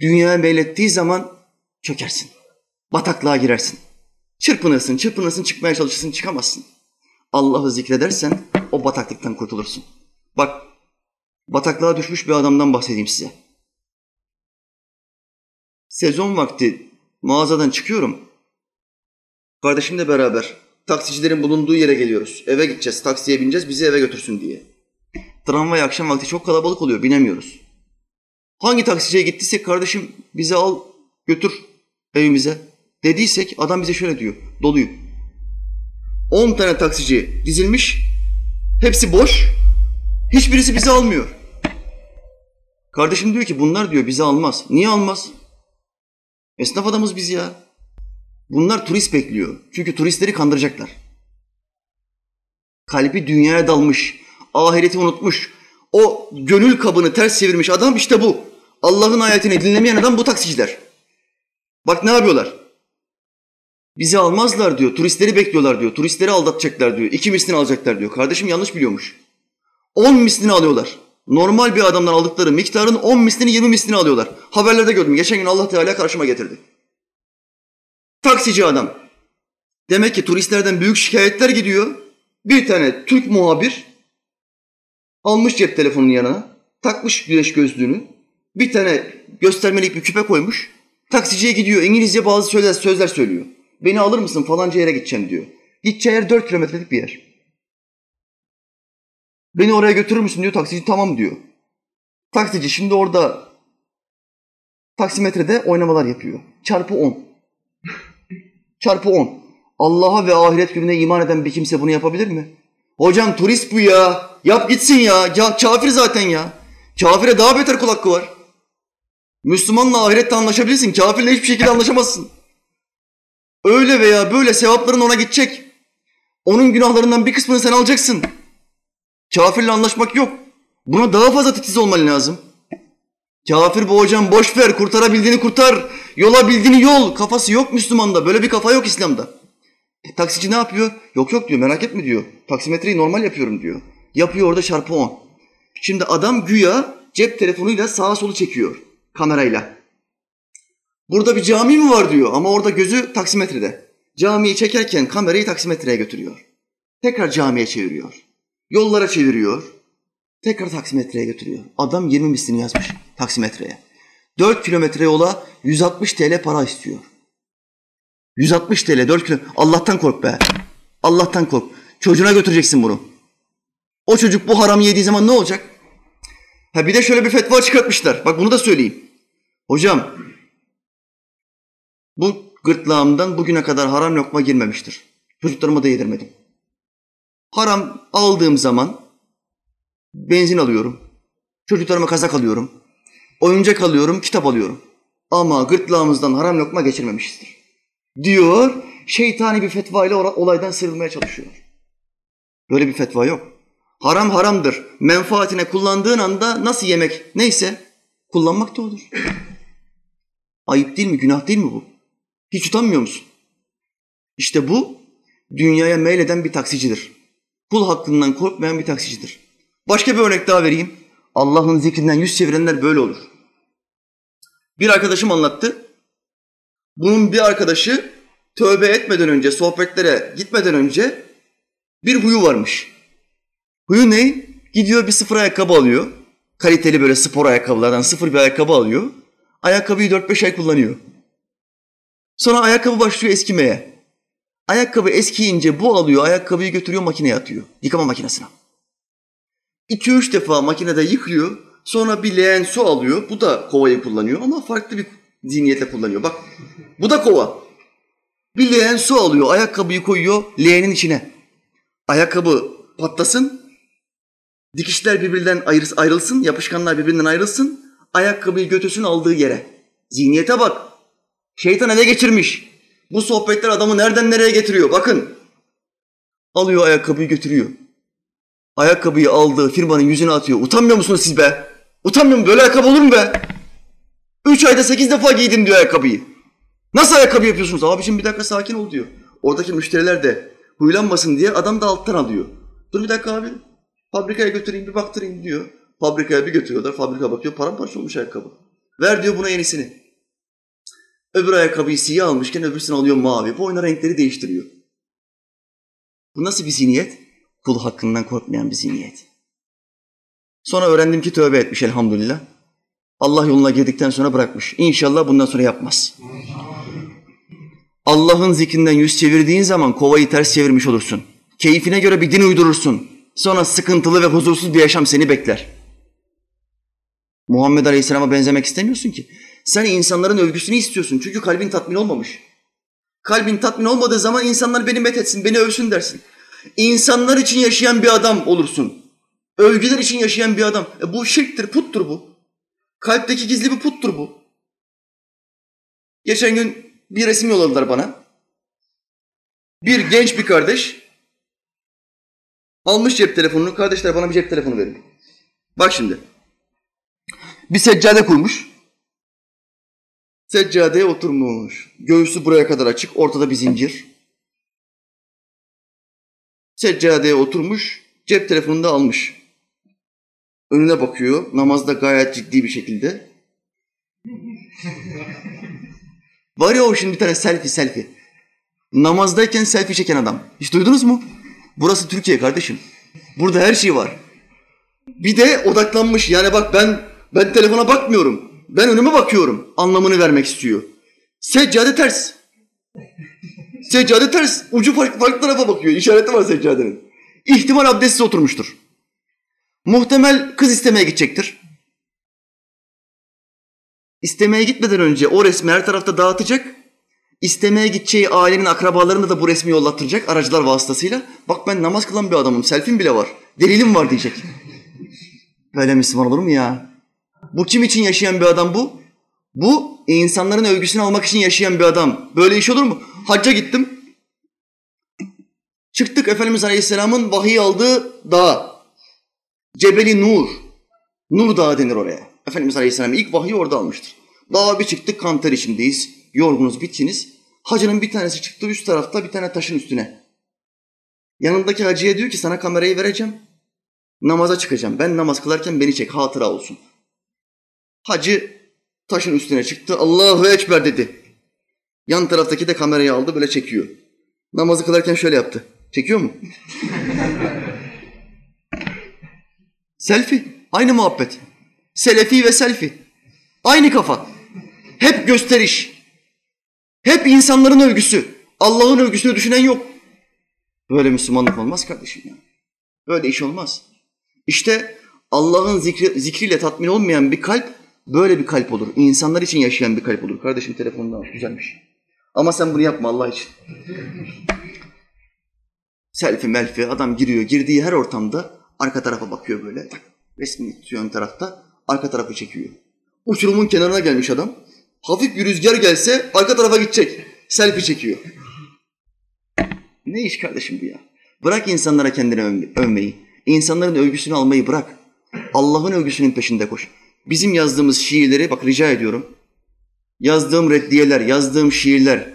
Dünyaya meylettiği zaman çökersin. Bataklığa girersin. Çırpınırsın, çırpınırsın, çıkmaya çalışırsın, çıkamazsın. Allah'ı zikredersen o bataklıktan kurtulursun. Bak, bataklığa düşmüş bir adamdan bahsedeyim size. Sezon vakti mağazadan çıkıyorum. Kardeşimle beraber taksicilerin bulunduğu yere geliyoruz. Eve gideceğiz, taksiye bineceğiz, bizi eve götürsün diye. Tramvay akşam vakti çok kalabalık oluyor, binemiyoruz. Hangi taksiciye gittiysek kardeşim bizi al, götür evimize dediysek adam bize şöyle diyor, doluyu. 10 tane taksici dizilmiş, hepsi boş, hiçbirisi bizi almıyor. Kardeşim diyor ki bunlar diyor bizi almaz. Niye almaz? Esnaf adamız biz ya. Bunlar turist bekliyor. Çünkü turistleri kandıracaklar. Kalbi dünyaya dalmış, ahireti unutmuş, o gönül kabını ters çevirmiş adam işte bu. Allah'ın ayetini dinlemeyen adam bu taksiciler. Bak ne yapıyorlar? Bizi almazlar diyor, turistleri bekliyorlar diyor, turistleri aldatacaklar diyor, iki mislini alacaklar diyor. Kardeşim yanlış biliyormuş. On mislini alıyorlar. Normal bir adamdan aldıkları miktarın on mislini, yirmi mislini alıyorlar. Haberlerde gördüm. Geçen gün Allah Teala karşıma getirdi. Taksici adam. Demek ki turistlerden büyük şikayetler gidiyor. Bir tane Türk muhabir almış cep telefonunun yanına, takmış güneş gözlüğünü, bir tane göstermelik bir küpe koymuş. Taksiciye gidiyor, İngilizce bazı sözler, sözler söylüyor. Beni alır mısın falanca yere gideceğim diyor. Gideceği yer dört kilometrelik bir yer. Beni oraya götürür müsün diyor, taksici tamam diyor. Taksici şimdi orada taksimetrede oynamalar yapıyor. Çarpı on. Çarpı on. Allah'a ve ahiret gününe iman eden bir kimse bunu yapabilir mi? Hocam turist bu ya. Yap gitsin ya. ya kafir zaten ya. Kafire daha beter kul hakkı var. Müslümanla ahirette anlaşabilirsin. Kafirle hiçbir şekilde anlaşamazsın. Öyle veya böyle sevapların ona gidecek. Onun günahlarından bir kısmını sen alacaksın. Kafirle anlaşmak yok. Buna daha fazla titiz olman lazım. Kafir bu hocam boş ver kurtarabildiğini kurtar. Yola bildiğini yol. Kafası yok Müslümanda. Böyle bir kafa yok İslam'da. E, taksici ne yapıyor? Yok yok diyor merak etme diyor. Taksimetreyi normal yapıyorum diyor. Yapıyor orada çarpı 10. Şimdi adam güya cep telefonuyla sağa solu çekiyor kamerayla. Burada bir cami mi var diyor ama orada gözü taksimetrede. Camiyi çekerken kamerayı taksimetreye götürüyor. Tekrar camiye çeviriyor. Yollara çeviriyor. Tekrar taksimetreye götürüyor. Adam 20 mislini yazmış taksimetreye. 4 kilometre yola 160 TL para istiyor. 160 TL 4 kilo. Allah'tan kork be. Allah'tan kork. Çocuğuna götüreceksin bunu. O çocuk bu haramı yediği zaman ne olacak? Ha bir de şöyle bir fetva çıkartmışlar. Bak bunu da söyleyeyim. Hocam bu gırtlağımdan bugüne kadar haram lokma girmemiştir. Çocuklarıma da yedirmedim. Haram aldığım zaman benzin alıyorum. Çocuklarıma kazak alıyorum. Oyuncak alıyorum, kitap alıyorum. Ama gırtlağımızdan haram lokma geçirmemişizdir diyor. Şeytani bir fetva ile olaydan sıyrılmaya çalışıyor. Böyle bir fetva yok. Haram haramdır. Menfaatine kullandığın anda nasıl yemek neyse kullanmak da olur. Ayıp değil mi? Günah değil mi bu? Hiç utanmıyor musun? İşte bu dünyaya meyleden bir taksicidir. Kul hakkından korkmayan bir taksicidir. Başka bir örnek daha vereyim. Allah'ın zikrinden yüz çevirenler böyle olur. Bir arkadaşım anlattı. Bunun bir arkadaşı tövbe etmeden önce, sohbetlere gitmeden önce bir huyu varmış. Huyu ne? Gidiyor bir sıfır ayakkabı alıyor. Kaliteli böyle spor ayakkabılardan sıfır bir ayakkabı alıyor. Ayakkabıyı 4-5 ay kullanıyor. Sonra ayakkabı başlıyor eskimeye. Ayakkabı eskiyince bu alıyor, ayakkabıyı götürüyor makineye atıyor. Yıkama makinesine. 2-3 defa makinede yıkıyor. Sonra bir leğen su alıyor. Bu da kovayı kullanıyor ama farklı bir zihniyetle kullanıyor. Bak bu da kova. Bir leğen su alıyor, ayakkabıyı koyuyor leğenin içine. Ayakkabı patlasın, dikişler birbirinden ayrılsın, yapışkanlar birbirinden ayrılsın, ayakkabıyı götürsün aldığı yere. Zihniyete bak. Şeytan ele geçirmiş. Bu sohbetler adamı nereden nereye getiriyor? Bakın. Alıyor ayakkabıyı götürüyor. Ayakkabıyı aldığı firmanın yüzüne atıyor. Utanmıyor musunuz siz be? Utanmıyor musun? Böyle ayakkabı olur mu be? Üç ayda sekiz defa giydin diyor ayakkabıyı. Nasıl ayakkabı yapıyorsunuz? Abiciğim bir dakika sakin ol diyor. Oradaki müşteriler de huylanmasın diye adam da alttan alıyor. Dur bir dakika abi. Fabrikaya götüreyim bir baktırayım diyor. Fabrikaya bir götürüyorlar. Fabrika bakıyor paramparça olmuş ayakkabı. Ver diyor buna yenisini. Öbür ayakkabıyı siyah almışken öbürsünü alıyor mavi. Bu oyuna renkleri değiştiriyor. Bu nasıl bir zihniyet? Kul hakkından korkmayan bir zihniyet. Sonra öğrendim ki tövbe etmiş elhamdülillah. Allah yoluna girdikten sonra bırakmış. İnşallah bundan sonra yapmaz. Allah'ın zikrinden yüz çevirdiğin zaman kovayı ters çevirmiş olursun. Keyfine göre bir din uydurursun. Sonra sıkıntılı ve huzursuz bir yaşam seni bekler. Muhammed Aleyhisselam'a benzemek istemiyorsun ki. Sen insanların övgüsünü istiyorsun çünkü kalbin tatmin olmamış. Kalbin tatmin olmadığı zaman insanlar beni methetsin, beni övsün dersin. İnsanlar için yaşayan bir adam olursun. Övgüler için yaşayan bir adam. E bu şirktir, puttur bu. Kalpteki gizli bir puttur bu. Geçen gün bir resim yolladılar bana. Bir genç bir kardeş almış cep telefonunu. Kardeşler bana bir cep telefonu verin. Bak şimdi. Bir seccade kurmuş. Seccadeye oturmuş. Göğsü buraya kadar açık. Ortada bir zincir. Seccadeye oturmuş. Cep telefonunu da almış. Önüne bakıyor. Namazda gayet ciddi bir şekilde. Var ya o şimdi bir tane selfie selfie. Namazdayken selfie çeken adam. Hiç duydunuz mu? Burası Türkiye kardeşim. Burada her şey var. Bir de odaklanmış. Yani bak ben ben telefona bakmıyorum. Ben önüme bakıyorum. Anlamını vermek istiyor. Seccade ters. Seccade ters. Ucu farklı, farklı tarafa bakıyor. İşareti var seccadenin. İhtimal abdestsiz oturmuştur. Muhtemel kız istemeye gidecektir. İstemeye gitmeden önce o resmi her tarafta dağıtacak. İstemeye gideceği ailenin akrabalarını da bu resmi yollattıracak aracılar vasıtasıyla. Bak ben namaz kılan bir adamım, selfim bile var, delilim var diyecek. Böyle Müslüman olur mu ya? Bu kim için yaşayan bir adam bu? Bu insanların övgüsünü almak için yaşayan bir adam. Böyle iş olur mu? Hacca gittim. Çıktık Efendimiz Aleyhisselam'ın vahiy aldığı dağ. Cebeli Nur. Nur Dağı denir oraya. Efendimiz Aleyhisselam ilk vahiyi orada almıştır. Dağa bir çıktık kanter içindeyiz. Yorgunuz, bitçiniz. Hacının bir tanesi çıktı üst tarafta bir tane taşın üstüne. Yanındaki hacıya diyor ki sana kamerayı vereceğim. Namaza çıkacağım. Ben namaz kılarken beni çek hatıra olsun. Hacı taşın üstüne çıktı. Allahu Ekber dedi. Yan taraftaki de kamerayı aldı böyle çekiyor. Namazı kılarken şöyle yaptı. Çekiyor mu? selfie. Aynı muhabbet. Selefi ve selfie. Aynı kafa. Hep gösteriş. Hep insanların övgüsü. Allah'ın övgüsünü düşünen yok. Böyle Müslümanlık olmaz kardeşim ya. Böyle iş olmaz. İşte Allah'ın zikri, zikriyle tatmin olmayan bir kalp böyle bir kalp olur. İnsanlar için yaşayan bir kalp olur. Kardeşim telefonunu al. Güzelmiş. Ama sen bunu yapma Allah için. Selfie melfi adam giriyor. Girdiği her ortamda arka tarafa bakıyor böyle. Resmini tutuyor ön tarafta. Arka tarafı çekiyor. Uçurumun kenarına gelmiş adam. Hafif bir rüzgar gelse arka tarafa gidecek. Selfie çekiyor. Ne iş kardeşim bu ya? Bırak insanlara kendini övmeyi. İnsanların övgüsünü almayı bırak. Allah'ın övgüsünün peşinde koş. Bizim yazdığımız şiirleri bak rica ediyorum. Yazdığım reddiyeler, yazdığım şiirler,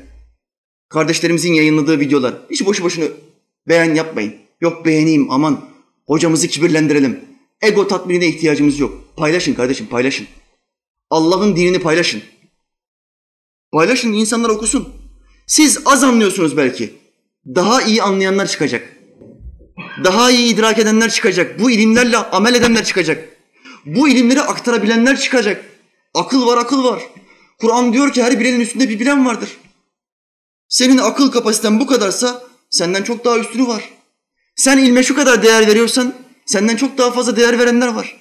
kardeşlerimizin yayınladığı videolar. Hiç boşu boşuna beğen yapmayın. Yok beğeneyim aman hocamızı kibirlendirelim. Ego tatminine ihtiyacımız yok. Paylaşın kardeşim paylaşın. Allah'ın dinini paylaşın. Paylaşın insanlar okusun. Siz az anlıyorsunuz belki. Daha iyi anlayanlar çıkacak. Daha iyi idrak edenler çıkacak. Bu ilimlerle amel edenler çıkacak. Bu ilimleri aktarabilenler çıkacak. Akıl var, akıl var. Kur'an diyor ki her bilenin üstünde bir bilen vardır. Senin akıl kapasiten bu kadarsa senden çok daha üstünü var. Sen ilme şu kadar değer veriyorsan senden çok daha fazla değer verenler var.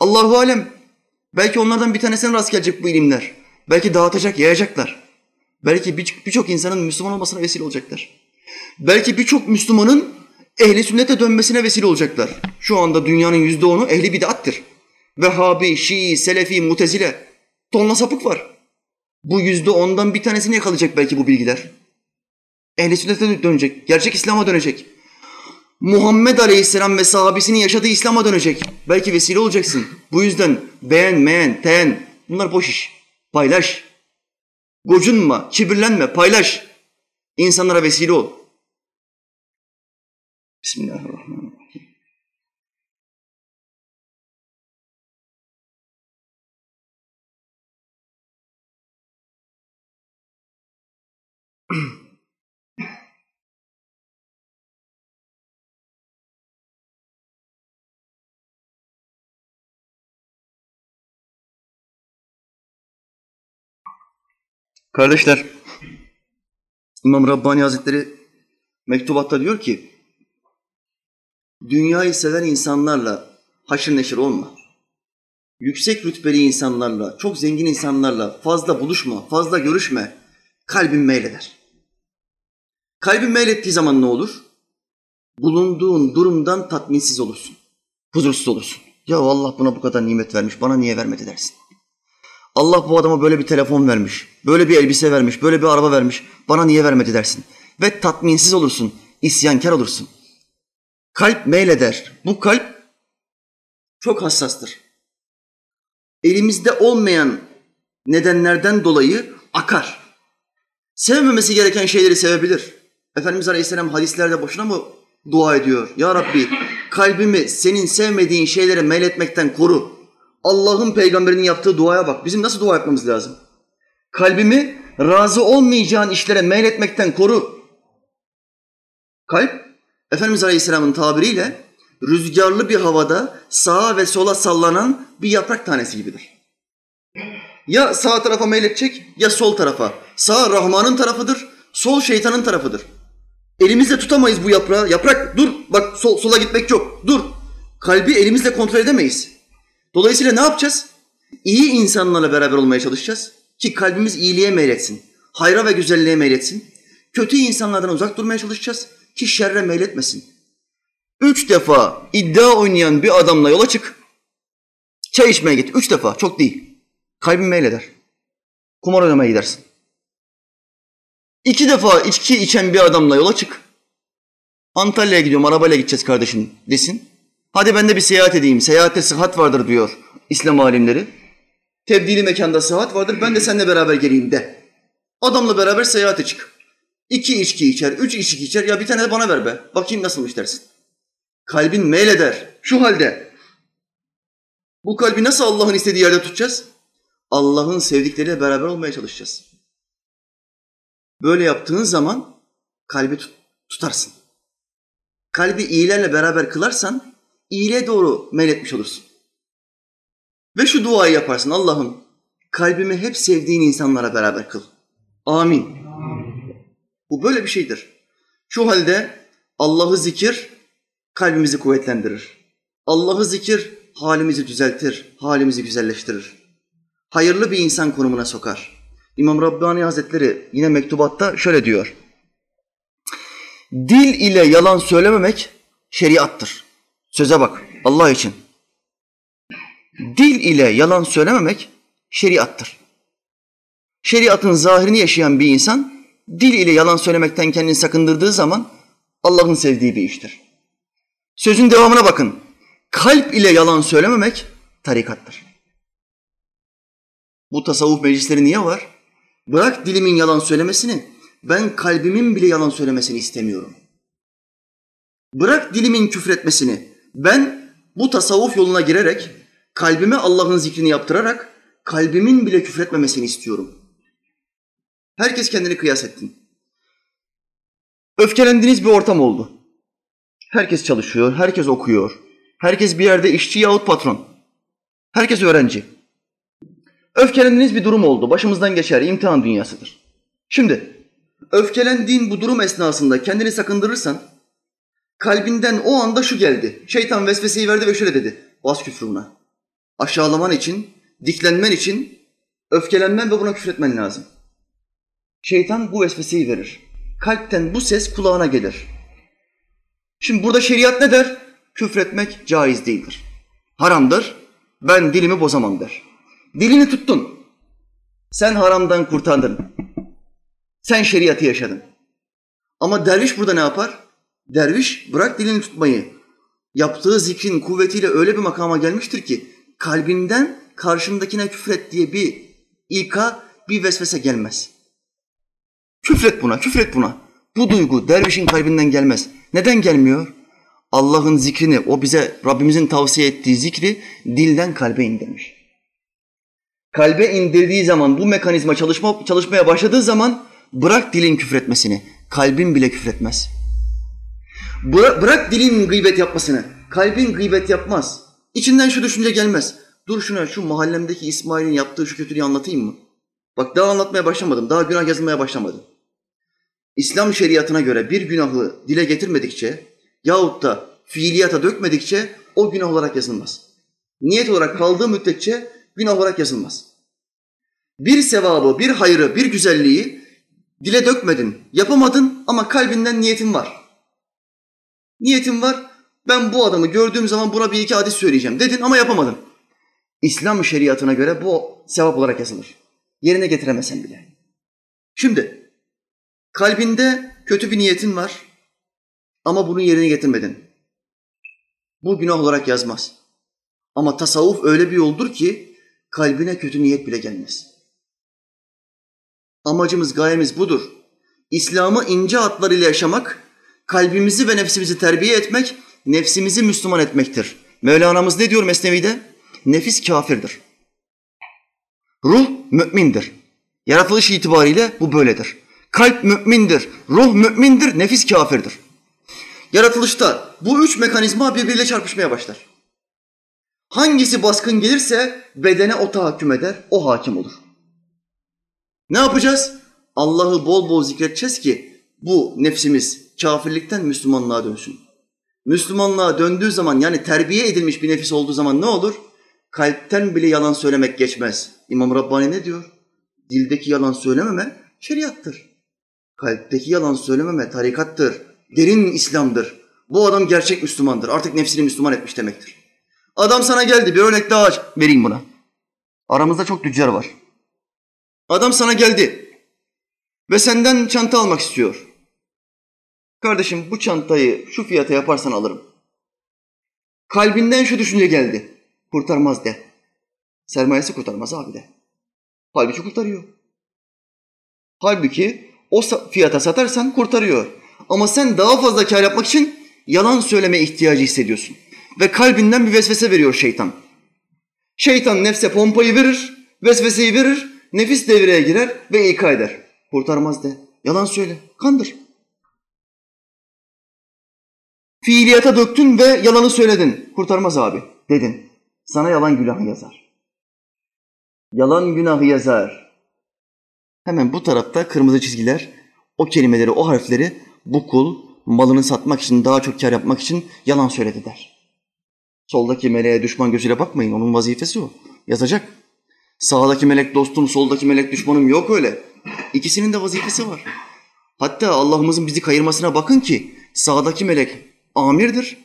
Allahu alem. Belki onlardan bir tanesine rast gelecek bu ilimler. Belki dağıtacak, yayacaklar. Belki birçok insanın Müslüman olmasına vesile olacaklar. Belki birçok Müslümanın ehli sünnete dönmesine vesile olacaklar. Şu anda dünyanın yüzde onu ehli bid'attir. Vehhabi, Şii, Selefi, Mutezile. Tonla sapık var. Bu yüzde ondan bir tanesini yakalayacak belki bu bilgiler. Ehli sünnete dönecek. Gerçek İslam'a dönecek. Muhammed Aleyhisselam ve sahabesinin yaşadığı İslam'a dönecek. Belki vesile olacaksın. Bu yüzden beğen, meğen, teğen bunlar boş iş. Paylaş. Gocunma, kibirlenme, paylaş. İnsanlara vesile ol. Bismillahirrahmanirrahim. Kardeşler, İmam Rabbani Hazretleri mektubatta diyor ki, dünyayı seven insanlarla haşır neşir olma. Yüksek rütbeli insanlarla, çok zengin insanlarla fazla buluşma, fazla görüşme. Kalbin meyleder. Kalbin meylettiği zaman ne olur? Bulunduğun durumdan tatminsiz olursun. Huzursuz olursun. Ya Allah buna bu kadar nimet vermiş, bana niye vermedi dersin. Allah bu adama böyle bir telefon vermiş, böyle bir elbise vermiş, böyle bir araba vermiş. Bana niye vermedi dersin. Ve tatminsiz olursun, isyankar olursun. Kalp meyleder. Bu kalp çok hassastır. Elimizde olmayan nedenlerden dolayı akar. Sevmemesi gereken şeyleri sevebilir. Efendimiz Aleyhisselam hadislerde boşuna mı dua ediyor? Ya Rabbi kalbimi senin sevmediğin şeylere meyletmekten koru. Allah'ın peygamberinin yaptığı duaya bak. Bizim nasıl dua etmemiz lazım? Kalbimi razı olmayacağın işlere meyletmekten koru. Kalp, Efendimiz Aleyhisselam'ın tabiriyle rüzgarlı bir havada sağa ve sola sallanan bir yaprak tanesi gibidir. Ya sağ tarafa meyledecek ya sol tarafa. Sağ Rahman'ın tarafıdır, sol şeytanın tarafıdır. Elimizle tutamayız bu yaprağı. Yaprak dur bak sol, sola gitmek yok dur. Kalbi elimizle kontrol edemeyiz. Dolayısıyla ne yapacağız? İyi insanlarla beraber olmaya çalışacağız ki kalbimiz iyiliğe meyletsin. Hayra ve güzelliğe meyletsin. Kötü insanlardan uzak durmaya çalışacağız ki şerre meyletmesin. Üç defa iddia oynayan bir adamla yola çık. Çay içmeye git. Üç defa. Çok değil. Kalbin meyleder. Kumar oynamaya gidersin. İki defa içki içen bir adamla yola çık. Antalya'ya gidiyorum, arabayla gideceğiz kardeşim desin. Hadi ben de bir seyahat edeyim. Seyahatte sıhhat vardır diyor İslam alimleri. Tebdili mekanda sıhhat vardır. Ben de seninle beraber geleyim de. Adamla beraber seyahate çık. İki içki içer, üç içki içer. Ya bir tane de bana ver be. Bakayım nasılmış dersin. Kalbin meyleder. Şu halde. Bu kalbi nasıl Allah'ın istediği yerde tutacağız? Allah'ın sevdikleriyle beraber olmaya çalışacağız. Böyle yaptığın zaman kalbi tut, tutarsın. Kalbi iyilerle beraber kılarsan iyiliğe doğru meyletmiş olursun. Ve şu duayı yaparsın Allah'ım kalbimi hep sevdiğin insanlara beraber kıl. Amin. Bu böyle bir şeydir. Şu halde Allah'ı zikir kalbimizi kuvvetlendirir. Allah'ı zikir halimizi düzeltir, halimizi güzelleştirir. Hayırlı bir insan konumuna sokar. İmam Rabbani Hazretleri yine mektubatta şöyle diyor. Dil ile yalan söylememek şeriattır. Söze bak Allah için. Dil ile yalan söylememek şeriattır. Şeriatın zahirini yaşayan bir insan dil ile yalan söylemekten kendini sakındırdığı zaman Allah'ın sevdiği bir iştir. Sözün devamına bakın. Kalp ile yalan söylememek tarikattır. Bu tasavvuf meclisleri niye var? Bırak dilimin yalan söylemesini, ben kalbimin bile yalan söylemesini istemiyorum. Bırak dilimin küfretmesini, ben bu tasavvuf yoluna girerek, kalbime Allah'ın zikrini yaptırarak, kalbimin bile küfretmemesini istiyorum. Herkes kendini kıyas ettin. Öfkelendiğiniz bir ortam oldu. Herkes çalışıyor, herkes okuyor. Herkes bir yerde işçi yahut patron. Herkes öğrenci. Öfkelendiğiniz bir durum oldu. Başımızdan geçer, imtihan dünyasıdır. Şimdi öfkelendiğin bu durum esnasında kendini sakındırırsan kalbinden o anda şu geldi. Şeytan vesveseyi verdi ve şöyle dedi. Bas küfruna. Aşağılaman için, diklenmen için öfkelenmen ve buna küfretmen lazım. Şeytan bu vesveseyi verir. Kalpten bu ses kulağına gelir. Şimdi burada şeriat ne der? Küfretmek caiz değildir. Haramdır. Ben dilimi bozamam der. Dilini tuttun. Sen haramdan kurtardın. Sen şeriatı yaşadın. Ama derviş burada ne yapar? Derviş bırak dilini tutmayı. Yaptığı zikrin kuvvetiyle öyle bir makama gelmiştir ki kalbinden karşındakine küfret diye bir ilka, bir vesvese gelmez. Küfret buna, küfret buna. Bu duygu dervişin kalbinden gelmez. Neden gelmiyor? Allah'ın zikrini, o bize Rabbimizin tavsiye ettiği zikri dilden kalbe indirmiş. Kalbe indirdiği zaman bu mekanizma çalışma, çalışmaya başladığı zaman bırak dilin küfretmesini, kalbin bile küfretmez. Bırak, bırak dilin gıybet yapmasını, kalbin gıybet yapmaz. İçinden şu düşünce gelmez. Dur şuna şu mahallemdeki İsmail'in yaptığı şu kötülüğü anlatayım mı? Bak daha anlatmaya başlamadım, daha günah yazılmaya başlamadım. İslam şeriatına göre bir günahı dile getirmedikçe yahut da fiiliyata dökmedikçe o günah olarak yazılmaz. Niyet olarak kaldığı müddetçe günah olarak yazılmaz. Bir sevabı, bir hayrı, bir güzelliği dile dökmedin, yapamadın ama kalbinden niyetin var. Niyetin var, ben bu adamı gördüğüm zaman buna bir iki hadis söyleyeceğim dedin ama yapamadın. İslam şeriatına göre bu sevap olarak yazılır. Yerine getiremesen bile. Şimdi kalbinde kötü bir niyetin var ama bunu yerine getirmedin. Bu günah olarak yazmaz. Ama tasavvuf öyle bir yoldur ki kalbine kötü niyet bile gelmez. Amacımız, gayemiz budur. İslam'ı ince hatlarıyla yaşamak, kalbimizi ve nefsimizi terbiye etmek, nefsimizi Müslüman etmektir. Mevlana'mız ne diyor Mesnevi'de? Nefis kafirdir. Ruh mümindir. Yaratılış itibariyle bu böyledir. Kalp mümindir, ruh mümindir, nefis kafirdir. Yaratılışta bu üç mekanizma birbiriyle çarpışmaya başlar. Hangisi baskın gelirse bedene o tahakküm eder, o hakim olur. Ne yapacağız? Allah'ı bol bol zikredeceğiz ki bu nefsimiz kafirlikten Müslümanlığa dönsün. Müslümanlığa döndüğü zaman yani terbiye edilmiş bir nefis olduğu zaman ne olur? Kalpten bile yalan söylemek geçmez. İmam Rabbani ne diyor? Dildeki yalan söylememe şeriattır. Kalpteki yalan söylememe tarikattır. Derin İslam'dır. Bu adam gerçek Müslümandır. Artık nefsini Müslüman etmiş demektir. Adam sana geldi. Bir örnek daha vereyim buna. Aramızda çok tüccar var. Adam sana geldi ve senden çanta almak istiyor. Kardeşim bu çantayı şu fiyata yaparsan alırım. Kalbinden şu düşünce geldi. Kurtarmaz de. Sermayesi kurtarmaz abi de. Halbuki kurtarıyor. Halbuki o fiyata satarsan kurtarıyor. Ama sen daha fazla kar yapmak için yalan söyleme ihtiyacı hissediyorsun. Ve kalbinden bir vesvese veriyor şeytan. Şeytan nefse pompayı verir, vesveseyi verir, nefis devreye girer ve ika eder. Kurtarmaz de. Yalan söyle, kandır. Fiiliyata döktün ve yalanı söyledin. Kurtarmaz abi dedin. Sana yalan günahı yazar. Yalan günahı yazar. Hemen bu tarafta kırmızı çizgiler o kelimeleri, o harfleri bu kul malını satmak için, daha çok kar yapmak için yalan söyledi der. Soldaki meleğe düşman gözüyle bakmayın. Onun vazifesi o. Yazacak. Sağdaki melek dostum, soldaki melek düşmanım yok öyle. İkisinin de vazifesi var. Hatta Allah'ımızın bizi kayırmasına bakın ki sağdaki melek amirdir,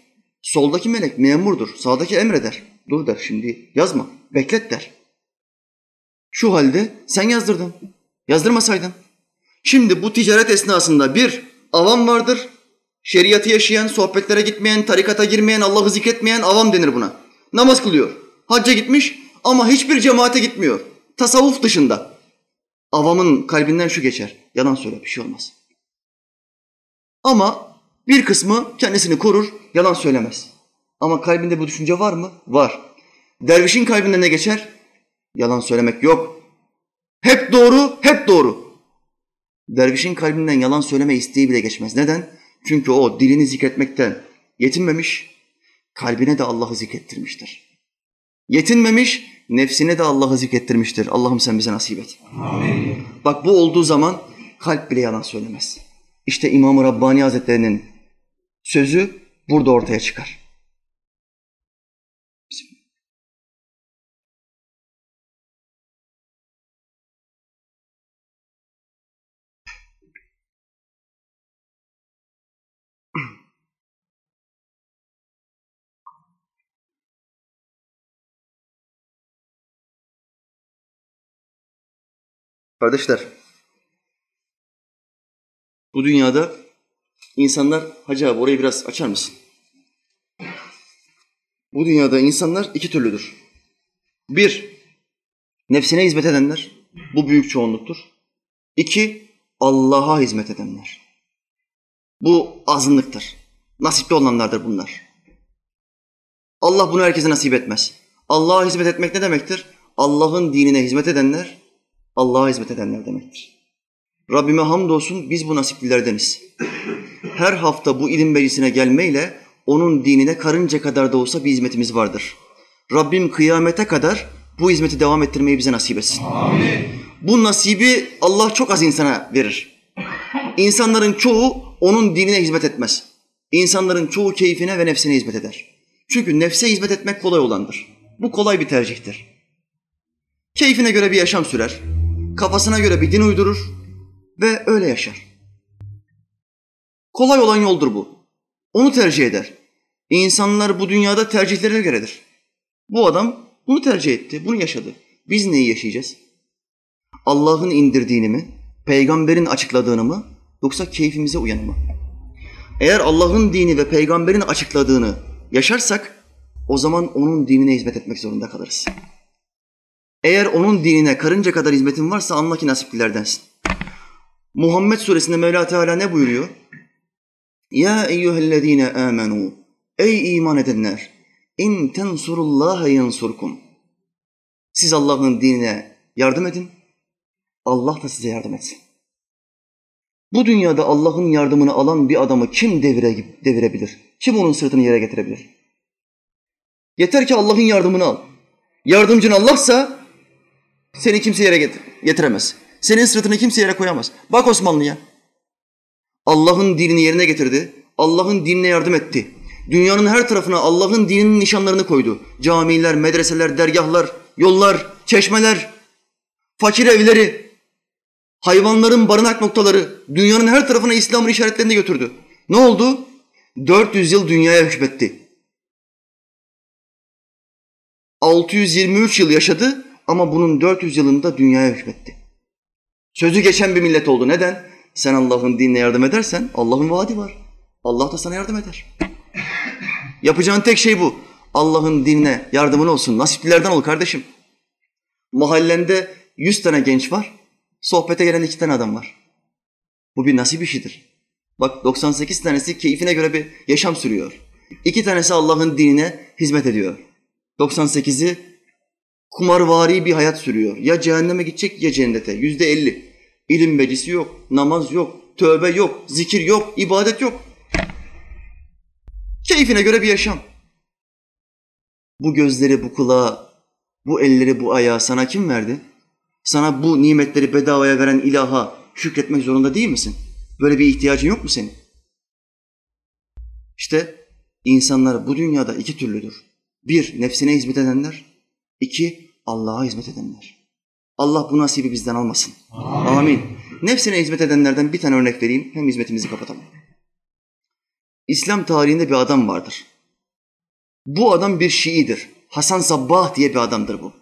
soldaki melek memurdur. Sağdaki emreder. Dur der şimdi yazma, beklet der. Şu halde sen yazdırdın. Yazdırmasaydın. Şimdi bu ticaret esnasında bir avam vardır. Şeriatı yaşayan, sohbetlere gitmeyen, tarikata girmeyen, Allah'ı zikretmeyen avam denir buna. Namaz kılıyor. Hacca gitmiş ama hiçbir cemaate gitmiyor. Tasavvuf dışında. Avamın kalbinden şu geçer. Yalan söyle bir şey olmaz. Ama bir kısmı kendisini korur, yalan söylemez. Ama kalbinde bu düşünce var mı? Var. Dervişin kalbinde ne geçer? Yalan söylemek yok. Hep doğru, hep doğru. Dervişin kalbinden yalan söyleme isteği bile geçmez. Neden? Çünkü o dilini zikretmekten yetinmemiş, kalbine de Allah'ı zikrettirmiştir. Yetinmemiş, nefsine de Allah'ı zikrettirmiştir. Allah'ım sen bize nasip et. Amin. Bak bu olduğu zaman kalp bile yalan söylemez. İşte İmam-ı Rabbani Hazretleri'nin sözü burada ortaya çıkar. Kardeşler, bu dünyada insanlar, Hacı abi orayı biraz açar mısın? Bu dünyada insanlar iki türlüdür. Bir, nefsine hizmet edenler, bu büyük çoğunluktur. İki, Allah'a hizmet edenler. Bu azınlıktır. Nasipli olanlardır bunlar. Allah bunu herkese nasip etmez. Allah'a hizmet etmek ne demektir? Allah'ın dinine hizmet edenler, Allah'a hizmet edenler demektir. Rabbime hamdolsun biz bu nasiplilerdeniz. Her hafta bu ilim meclisine gelmeyle onun dinine karınca kadar da olsa bir hizmetimiz vardır. Rabbim kıyamete kadar bu hizmeti devam ettirmeyi bize nasip etsin. Amin. Bu nasibi Allah çok az insana verir. İnsanların çoğu onun dinine hizmet etmez. İnsanların çoğu keyfine ve nefsine hizmet eder. Çünkü nefse hizmet etmek kolay olandır. Bu kolay bir tercihtir. Keyfine göre bir yaşam sürer kafasına göre bir din uydurur ve öyle yaşar. Kolay olan yoldur bu. Onu tercih eder. İnsanlar bu dünyada tercihlerine göredir. Bu adam bunu tercih etti, bunu yaşadı. Biz neyi yaşayacağız? Allah'ın indirdiğini mi, peygamberin açıkladığını mı, yoksa keyfimize uyanı mı? Eğer Allah'ın dini ve peygamberin açıkladığını yaşarsak, o zaman onun dinine hizmet etmek zorunda kalırız. Eğer onun dinine karınca kadar hizmetin varsa anla ki nasiplilerdensin. Muhammed suresinde Mevla Teala ne buyuruyor? Ya eyyühellezine amenu Ey iman edenler! İn tensurullaha yansurkum. Siz Allah'ın dinine yardım edin. Allah da size yardım etsin. Bu dünyada Allah'ın yardımını alan bir adamı kim devire, devirebilir? Kim onun sırtını yere getirebilir? Yeter ki Allah'ın yardımını al. Yardımcın Allah'sa seni kimse yere getiremez. Senin sırtını kimse yere koyamaz. Bak Osmanlı'ya. Allah'ın dinini yerine getirdi. Allah'ın dinine yardım etti. Dünyanın her tarafına Allah'ın dininin nişanlarını koydu. Camiler, medreseler, dergahlar, yollar, çeşmeler, fakir evleri, hayvanların barınak noktaları dünyanın her tarafına İslam'ın işaretlerini götürdü. Ne oldu? 400 yıl dünyaya hükmetti. 623 yıl yaşadı, ama bunun 400 yılında dünyaya hükmetti. Sözü geçen bir millet oldu. Neden? Sen Allah'ın dinine yardım edersen Allah'ın vaadi var. Allah da sana yardım eder. Yapacağın tek şey bu. Allah'ın dinine yardımın olsun. Nasiplilerden ol kardeşim. Mahallende 100 tane genç var. Sohbete gelen iki tane adam var. Bu bir nasip işidir. Bak 98 tanesi keyfine göre bir yaşam sürüyor. İki tanesi Allah'ın dinine hizmet ediyor. 98'i kumarvari bir hayat sürüyor. Ya cehenneme gidecek ya cennete. Yüzde elli. İlim meclisi yok, namaz yok, tövbe yok, zikir yok, ibadet yok. Keyfine göre bir yaşam. Bu gözleri, bu kulağı, bu elleri, bu ayağı sana kim verdi? Sana bu nimetleri bedavaya veren ilaha şükretmek zorunda değil misin? Böyle bir ihtiyacın yok mu senin? İşte insanlar bu dünyada iki türlüdür. Bir, nefsine hizmet edenler. İki, Allah'a hizmet edenler. Allah bu nasibi bizden almasın. Amin. Amin. Nefsine hizmet edenlerden bir tane örnek vereyim. Hem hizmetimizi kapatalım. İslam tarihinde bir adam vardır. Bu adam bir Şiidir. Hasan Sabbah diye bir adamdır bu.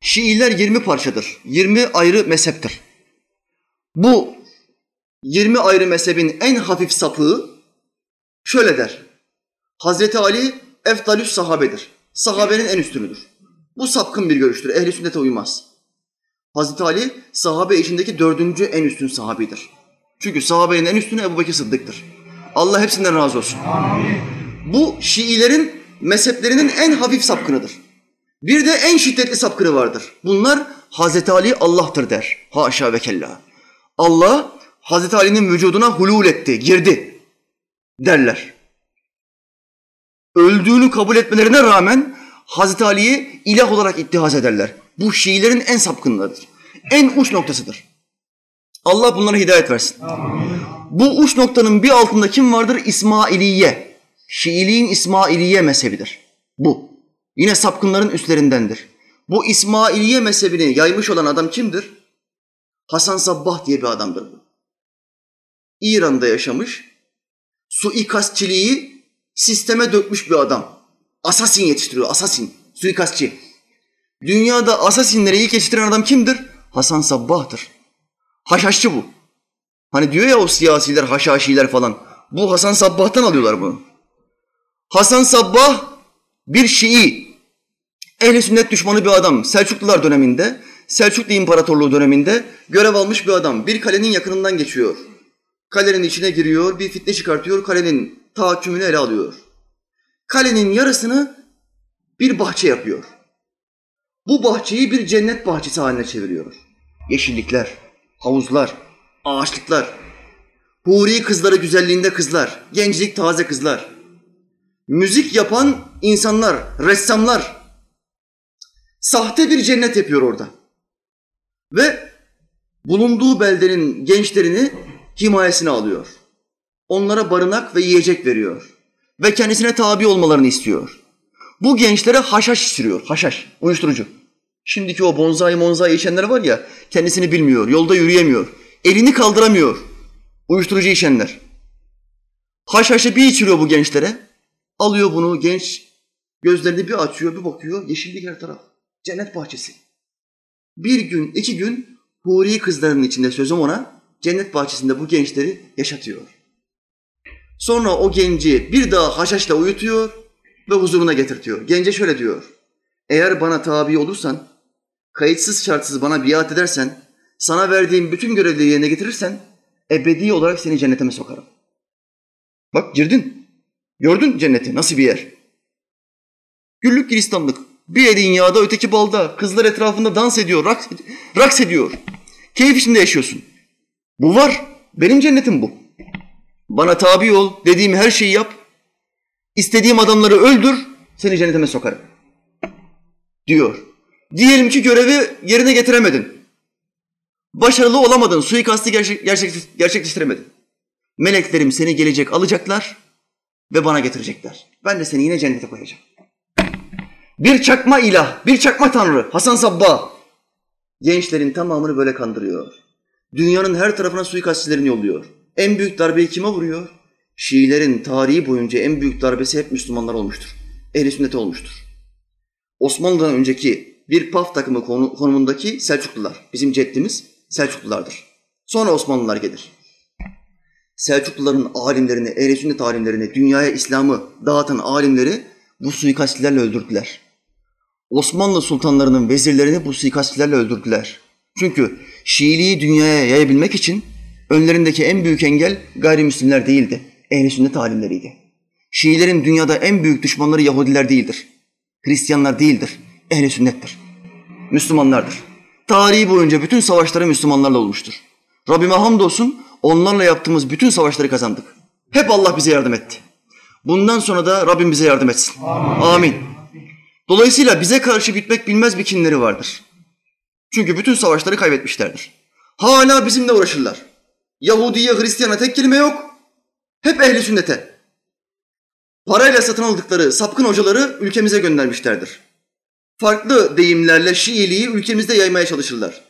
Şiiler 20 parçadır. 20 ayrı mezheptir. Bu 20 ayrı mezhebin en hafif sapığı şöyle der. Hazreti Ali eftalüs sahabedir. Sahabenin en üstünüdür. Bu sapkın bir görüştür. Ehli sünnete uymaz. Hazreti Ali sahabe içindeki dördüncü en üstün sahabidir. Çünkü sahabenin en üstünü Ebu Bekir Sıddık'tır. Allah hepsinden razı olsun. Amin. Bu Şiilerin mezheplerinin en hafif sapkınıdır. Bir de en şiddetli sapkını vardır. Bunlar Hazreti Ali Allah'tır der. Haşa ve kella. Allah Hazreti Ali'nin vücuduna hulul etti, girdi derler. Öldüğünü kabul etmelerine rağmen Hazreti Ali'yi ilah olarak ittihaz ederler. Bu Şiilerin en sapkınlarıdır. En uç noktasıdır. Allah bunlara hidayet versin. Amin. Bu uç noktanın bir altında kim vardır? İsmailiye. Şiiliğin İsmailiye mezhebidir. Bu. Yine sapkınların üstlerindendir. Bu İsmailiye mezhebini yaymış olan adam kimdir? Hasan Sabbah diye bir adamdır bu. İran'da yaşamış, suikastçiliği sisteme dökmüş bir adam. Asasin yetiştiriyor, asasin, suikastçı. Dünyada asasinleri ilk yetiştiren adam kimdir? Hasan Sabbah'tır. Haşhaşçı bu. Hani diyor ya o siyasiler, haşhaşiler falan. Bu Hasan Sabbah'tan alıyorlar bunu. Hasan Sabbah bir Şii, ehli sünnet düşmanı bir adam. Selçuklular döneminde, Selçuklu İmparatorluğu döneminde görev almış bir adam. Bir kalenin yakınından geçiyor. Kalenin içine giriyor, bir fitne çıkartıyor, kalenin tahakkümünü ele alıyor. Kalenin yarısını bir bahçe yapıyor. Bu bahçeyi bir cennet bahçesi haline çeviriyor. Yeşillikler, havuzlar, ağaçlıklar, huri kızları güzelliğinde kızlar, genclik taze kızlar, müzik yapan insanlar, ressamlar, sahte bir cennet yapıyor orada. Ve bulunduğu beldenin gençlerini himayesine alıyor. Onlara barınak ve yiyecek veriyor. Ve kendisine tabi olmalarını istiyor. Bu gençlere haşhaş içiriyor. Haşhaş, uyuşturucu. Şimdiki o bonzai monzai içenler var ya, kendisini bilmiyor, yolda yürüyemiyor, elini kaldıramıyor. Uyuşturucu içenler. Haşhaşı bir içiriyor bu gençlere. Alıyor bunu genç, gözlerini bir açıyor, bir bakıyor, yeşillik her taraf. Cennet bahçesi. Bir gün, iki gün huri kızlarının içinde sözüm ona, cennet bahçesinde bu gençleri yaşatıyor. Sonra o genci bir daha haşhaşla uyutuyor ve huzuruna getirtiyor. Gence şöyle diyor, eğer bana tabi olursan kayıtsız şartsız bana biat edersen, sana verdiğim bütün görevleri yerine getirirsen ebedi olarak seni cennetime sokarım. Bak girdin. Gördün cenneti nasıl bir yer. Güllük gülistanlık. Bir elin yağda öteki balda. Kızlar etrafında dans ediyor, raks, raks ediyor. Keyif içinde yaşıyorsun. Bu var. Benim cennetim bu. Bana tabi ol, dediğim her şeyi yap. İstediğim adamları öldür, seni cennetime sokarım. Diyor. Diyelim ki görevi yerine getiremedin. Başarılı olamadın, suikastı gerçek, gerçek, gerçekleştiremedin. Meleklerim seni gelecek alacaklar ve bana getirecekler. Ben de seni yine cennete koyacağım. Bir çakma ilah, bir çakma tanrı, Hasan Sabba. Gençlerin tamamını böyle kandırıyor. Dünyanın her tarafına suikastçilerini yolluyor. En büyük darbeyi kime vuruyor? Şiilerin tarihi boyunca en büyük darbesi hep Müslümanlar olmuştur. Ehli sünnet olmuştur. Osmanlı'dan önceki bir PAF takımı konumundaki Selçuklular, bizim ceddimiz Selçuklulardır. Sonra Osmanlılar gelir. Selçukluların alimlerini, ehl sünnet alimlerini, dünyaya İslam'ı dağıtan alimleri bu suikastçilerle öldürdüler. Osmanlı sultanlarının vezirlerini bu suikastçilerle öldürdüler. Çünkü Şiiliği dünyaya yayabilmek için önlerindeki en büyük engel gayrimüslimler değildi. Ehl-i sünnet alimleriydi. Şiilerin dünyada en büyük düşmanları Yahudiler değildir. Hristiyanlar değildir. Ehl-i sünnettir. Müslümanlardır. Tarihi boyunca bütün savaşları Müslümanlarla olmuştur. Rabbime hamdolsun onlarla yaptığımız bütün savaşları kazandık. Hep Allah bize yardım etti. Bundan sonra da Rabbim bize yardım etsin. Amin. Amin. Dolayısıyla bize karşı bitmek bilmez bir kinleri vardır. Çünkü bütün savaşları kaybetmişlerdir. Hala bizimle uğraşırlar. Yahudiye, Hristiyana tek kelime yok. Hep ehli sünnete. Parayla satın aldıkları sapkın hocaları ülkemize göndermişlerdir. Farklı deyimlerle Şiiliği ülkemizde yaymaya çalışırlar.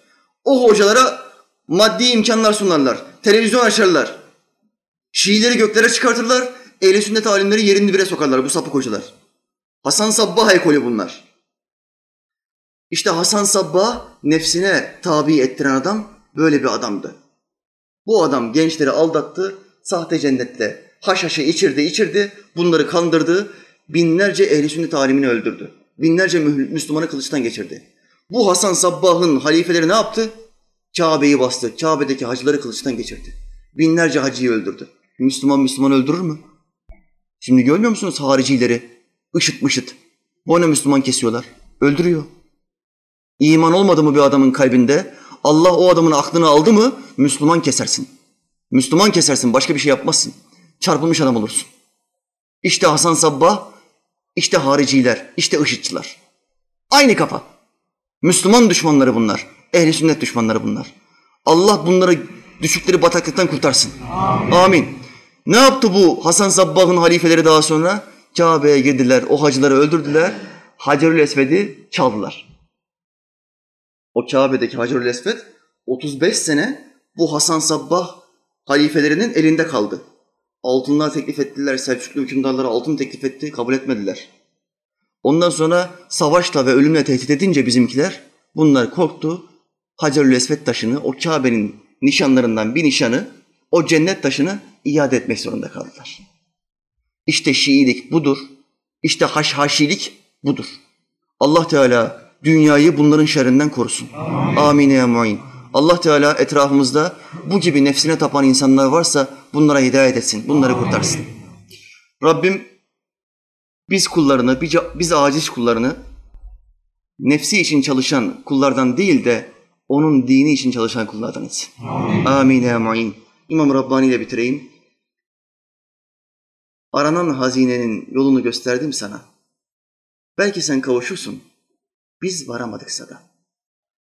O hocalara maddi imkanlar sunarlar. Televizyon açarlar. Şiileri göklere çıkartırlar. Ehli sünnet alimleri yerin dibine sokarlar bu sapık hocalar. Hasan Sabbah ekolü bunlar. İşte Hasan Sabbah nefsine tabi ettiren adam böyle bir adamdı. Bu adam gençleri aldattı, sahte cennetle haşhaşı içirdi içirdi, bunları kandırdı, binlerce ehli sünnet alimini öldürdü. Binlerce Müslümanı kılıçtan geçirdi. Bu Hasan Sabbah'ın halifeleri ne yaptı? Kabe'yi bastı, Kabe'deki hacıları kılıçtan geçirdi. Binlerce hacıyı öldürdü. Müslüman Müslüman öldürür mü? Şimdi görmüyor musunuz haricileri? Işıt mışıt. Boyuna Müslüman kesiyorlar. Öldürüyor. İman olmadı mı bir adamın kalbinde? Allah o adamın aklını aldı mı Müslüman kesersin. Müslüman kesersin başka bir şey yapmazsın. Çarpılmış adam olursun. İşte Hasan Sabbah, işte hariciler, işte IŞİD'çiler. Aynı kafa. Müslüman düşmanları bunlar. Ehli sünnet düşmanları bunlar. Allah bunları düşükleri bataklıktan kurtarsın. Amin. Amin. Ne yaptı bu Hasan Sabbah'ın halifeleri daha sonra? Kabe'ye girdiler, o hacıları öldürdüler. Hacerül Esved'i çaldılar. O Kabe'deki Hacerül Esved 35 sene bu Hasan Sabbah halifelerinin elinde kaldı. Altınlar teklif ettiler, Selçuklu hükümdarları altın teklif etti, kabul etmediler. Ondan sonra savaşla ve ölümle tehdit edince bizimkiler bunlar korktu. Hacerül Esved taşını, o Kabe'nin nişanlarından bir nişanı, o cennet taşını iade etmek zorunda kaldılar. İşte Şiilik budur. İşte haşhaşilik budur. Allah Teala dünyayı bunların şerrinden korusun. Amin ya muin. Allah Teala etrafımızda bu gibi nefsine tapan insanlar varsa bunlara hidayet etsin, bunları kurtarsın. Rabbim biz kullarını, biz aciz kullarını nefsi için çalışan kullardan değil de onun dini için çalışan kullardan etsin. Amin, Amin. İmam Rabbani ile bitireyim. Aranan hazinenin yolunu gösterdim sana. Belki sen kavuşursun. Biz varamadıksa da.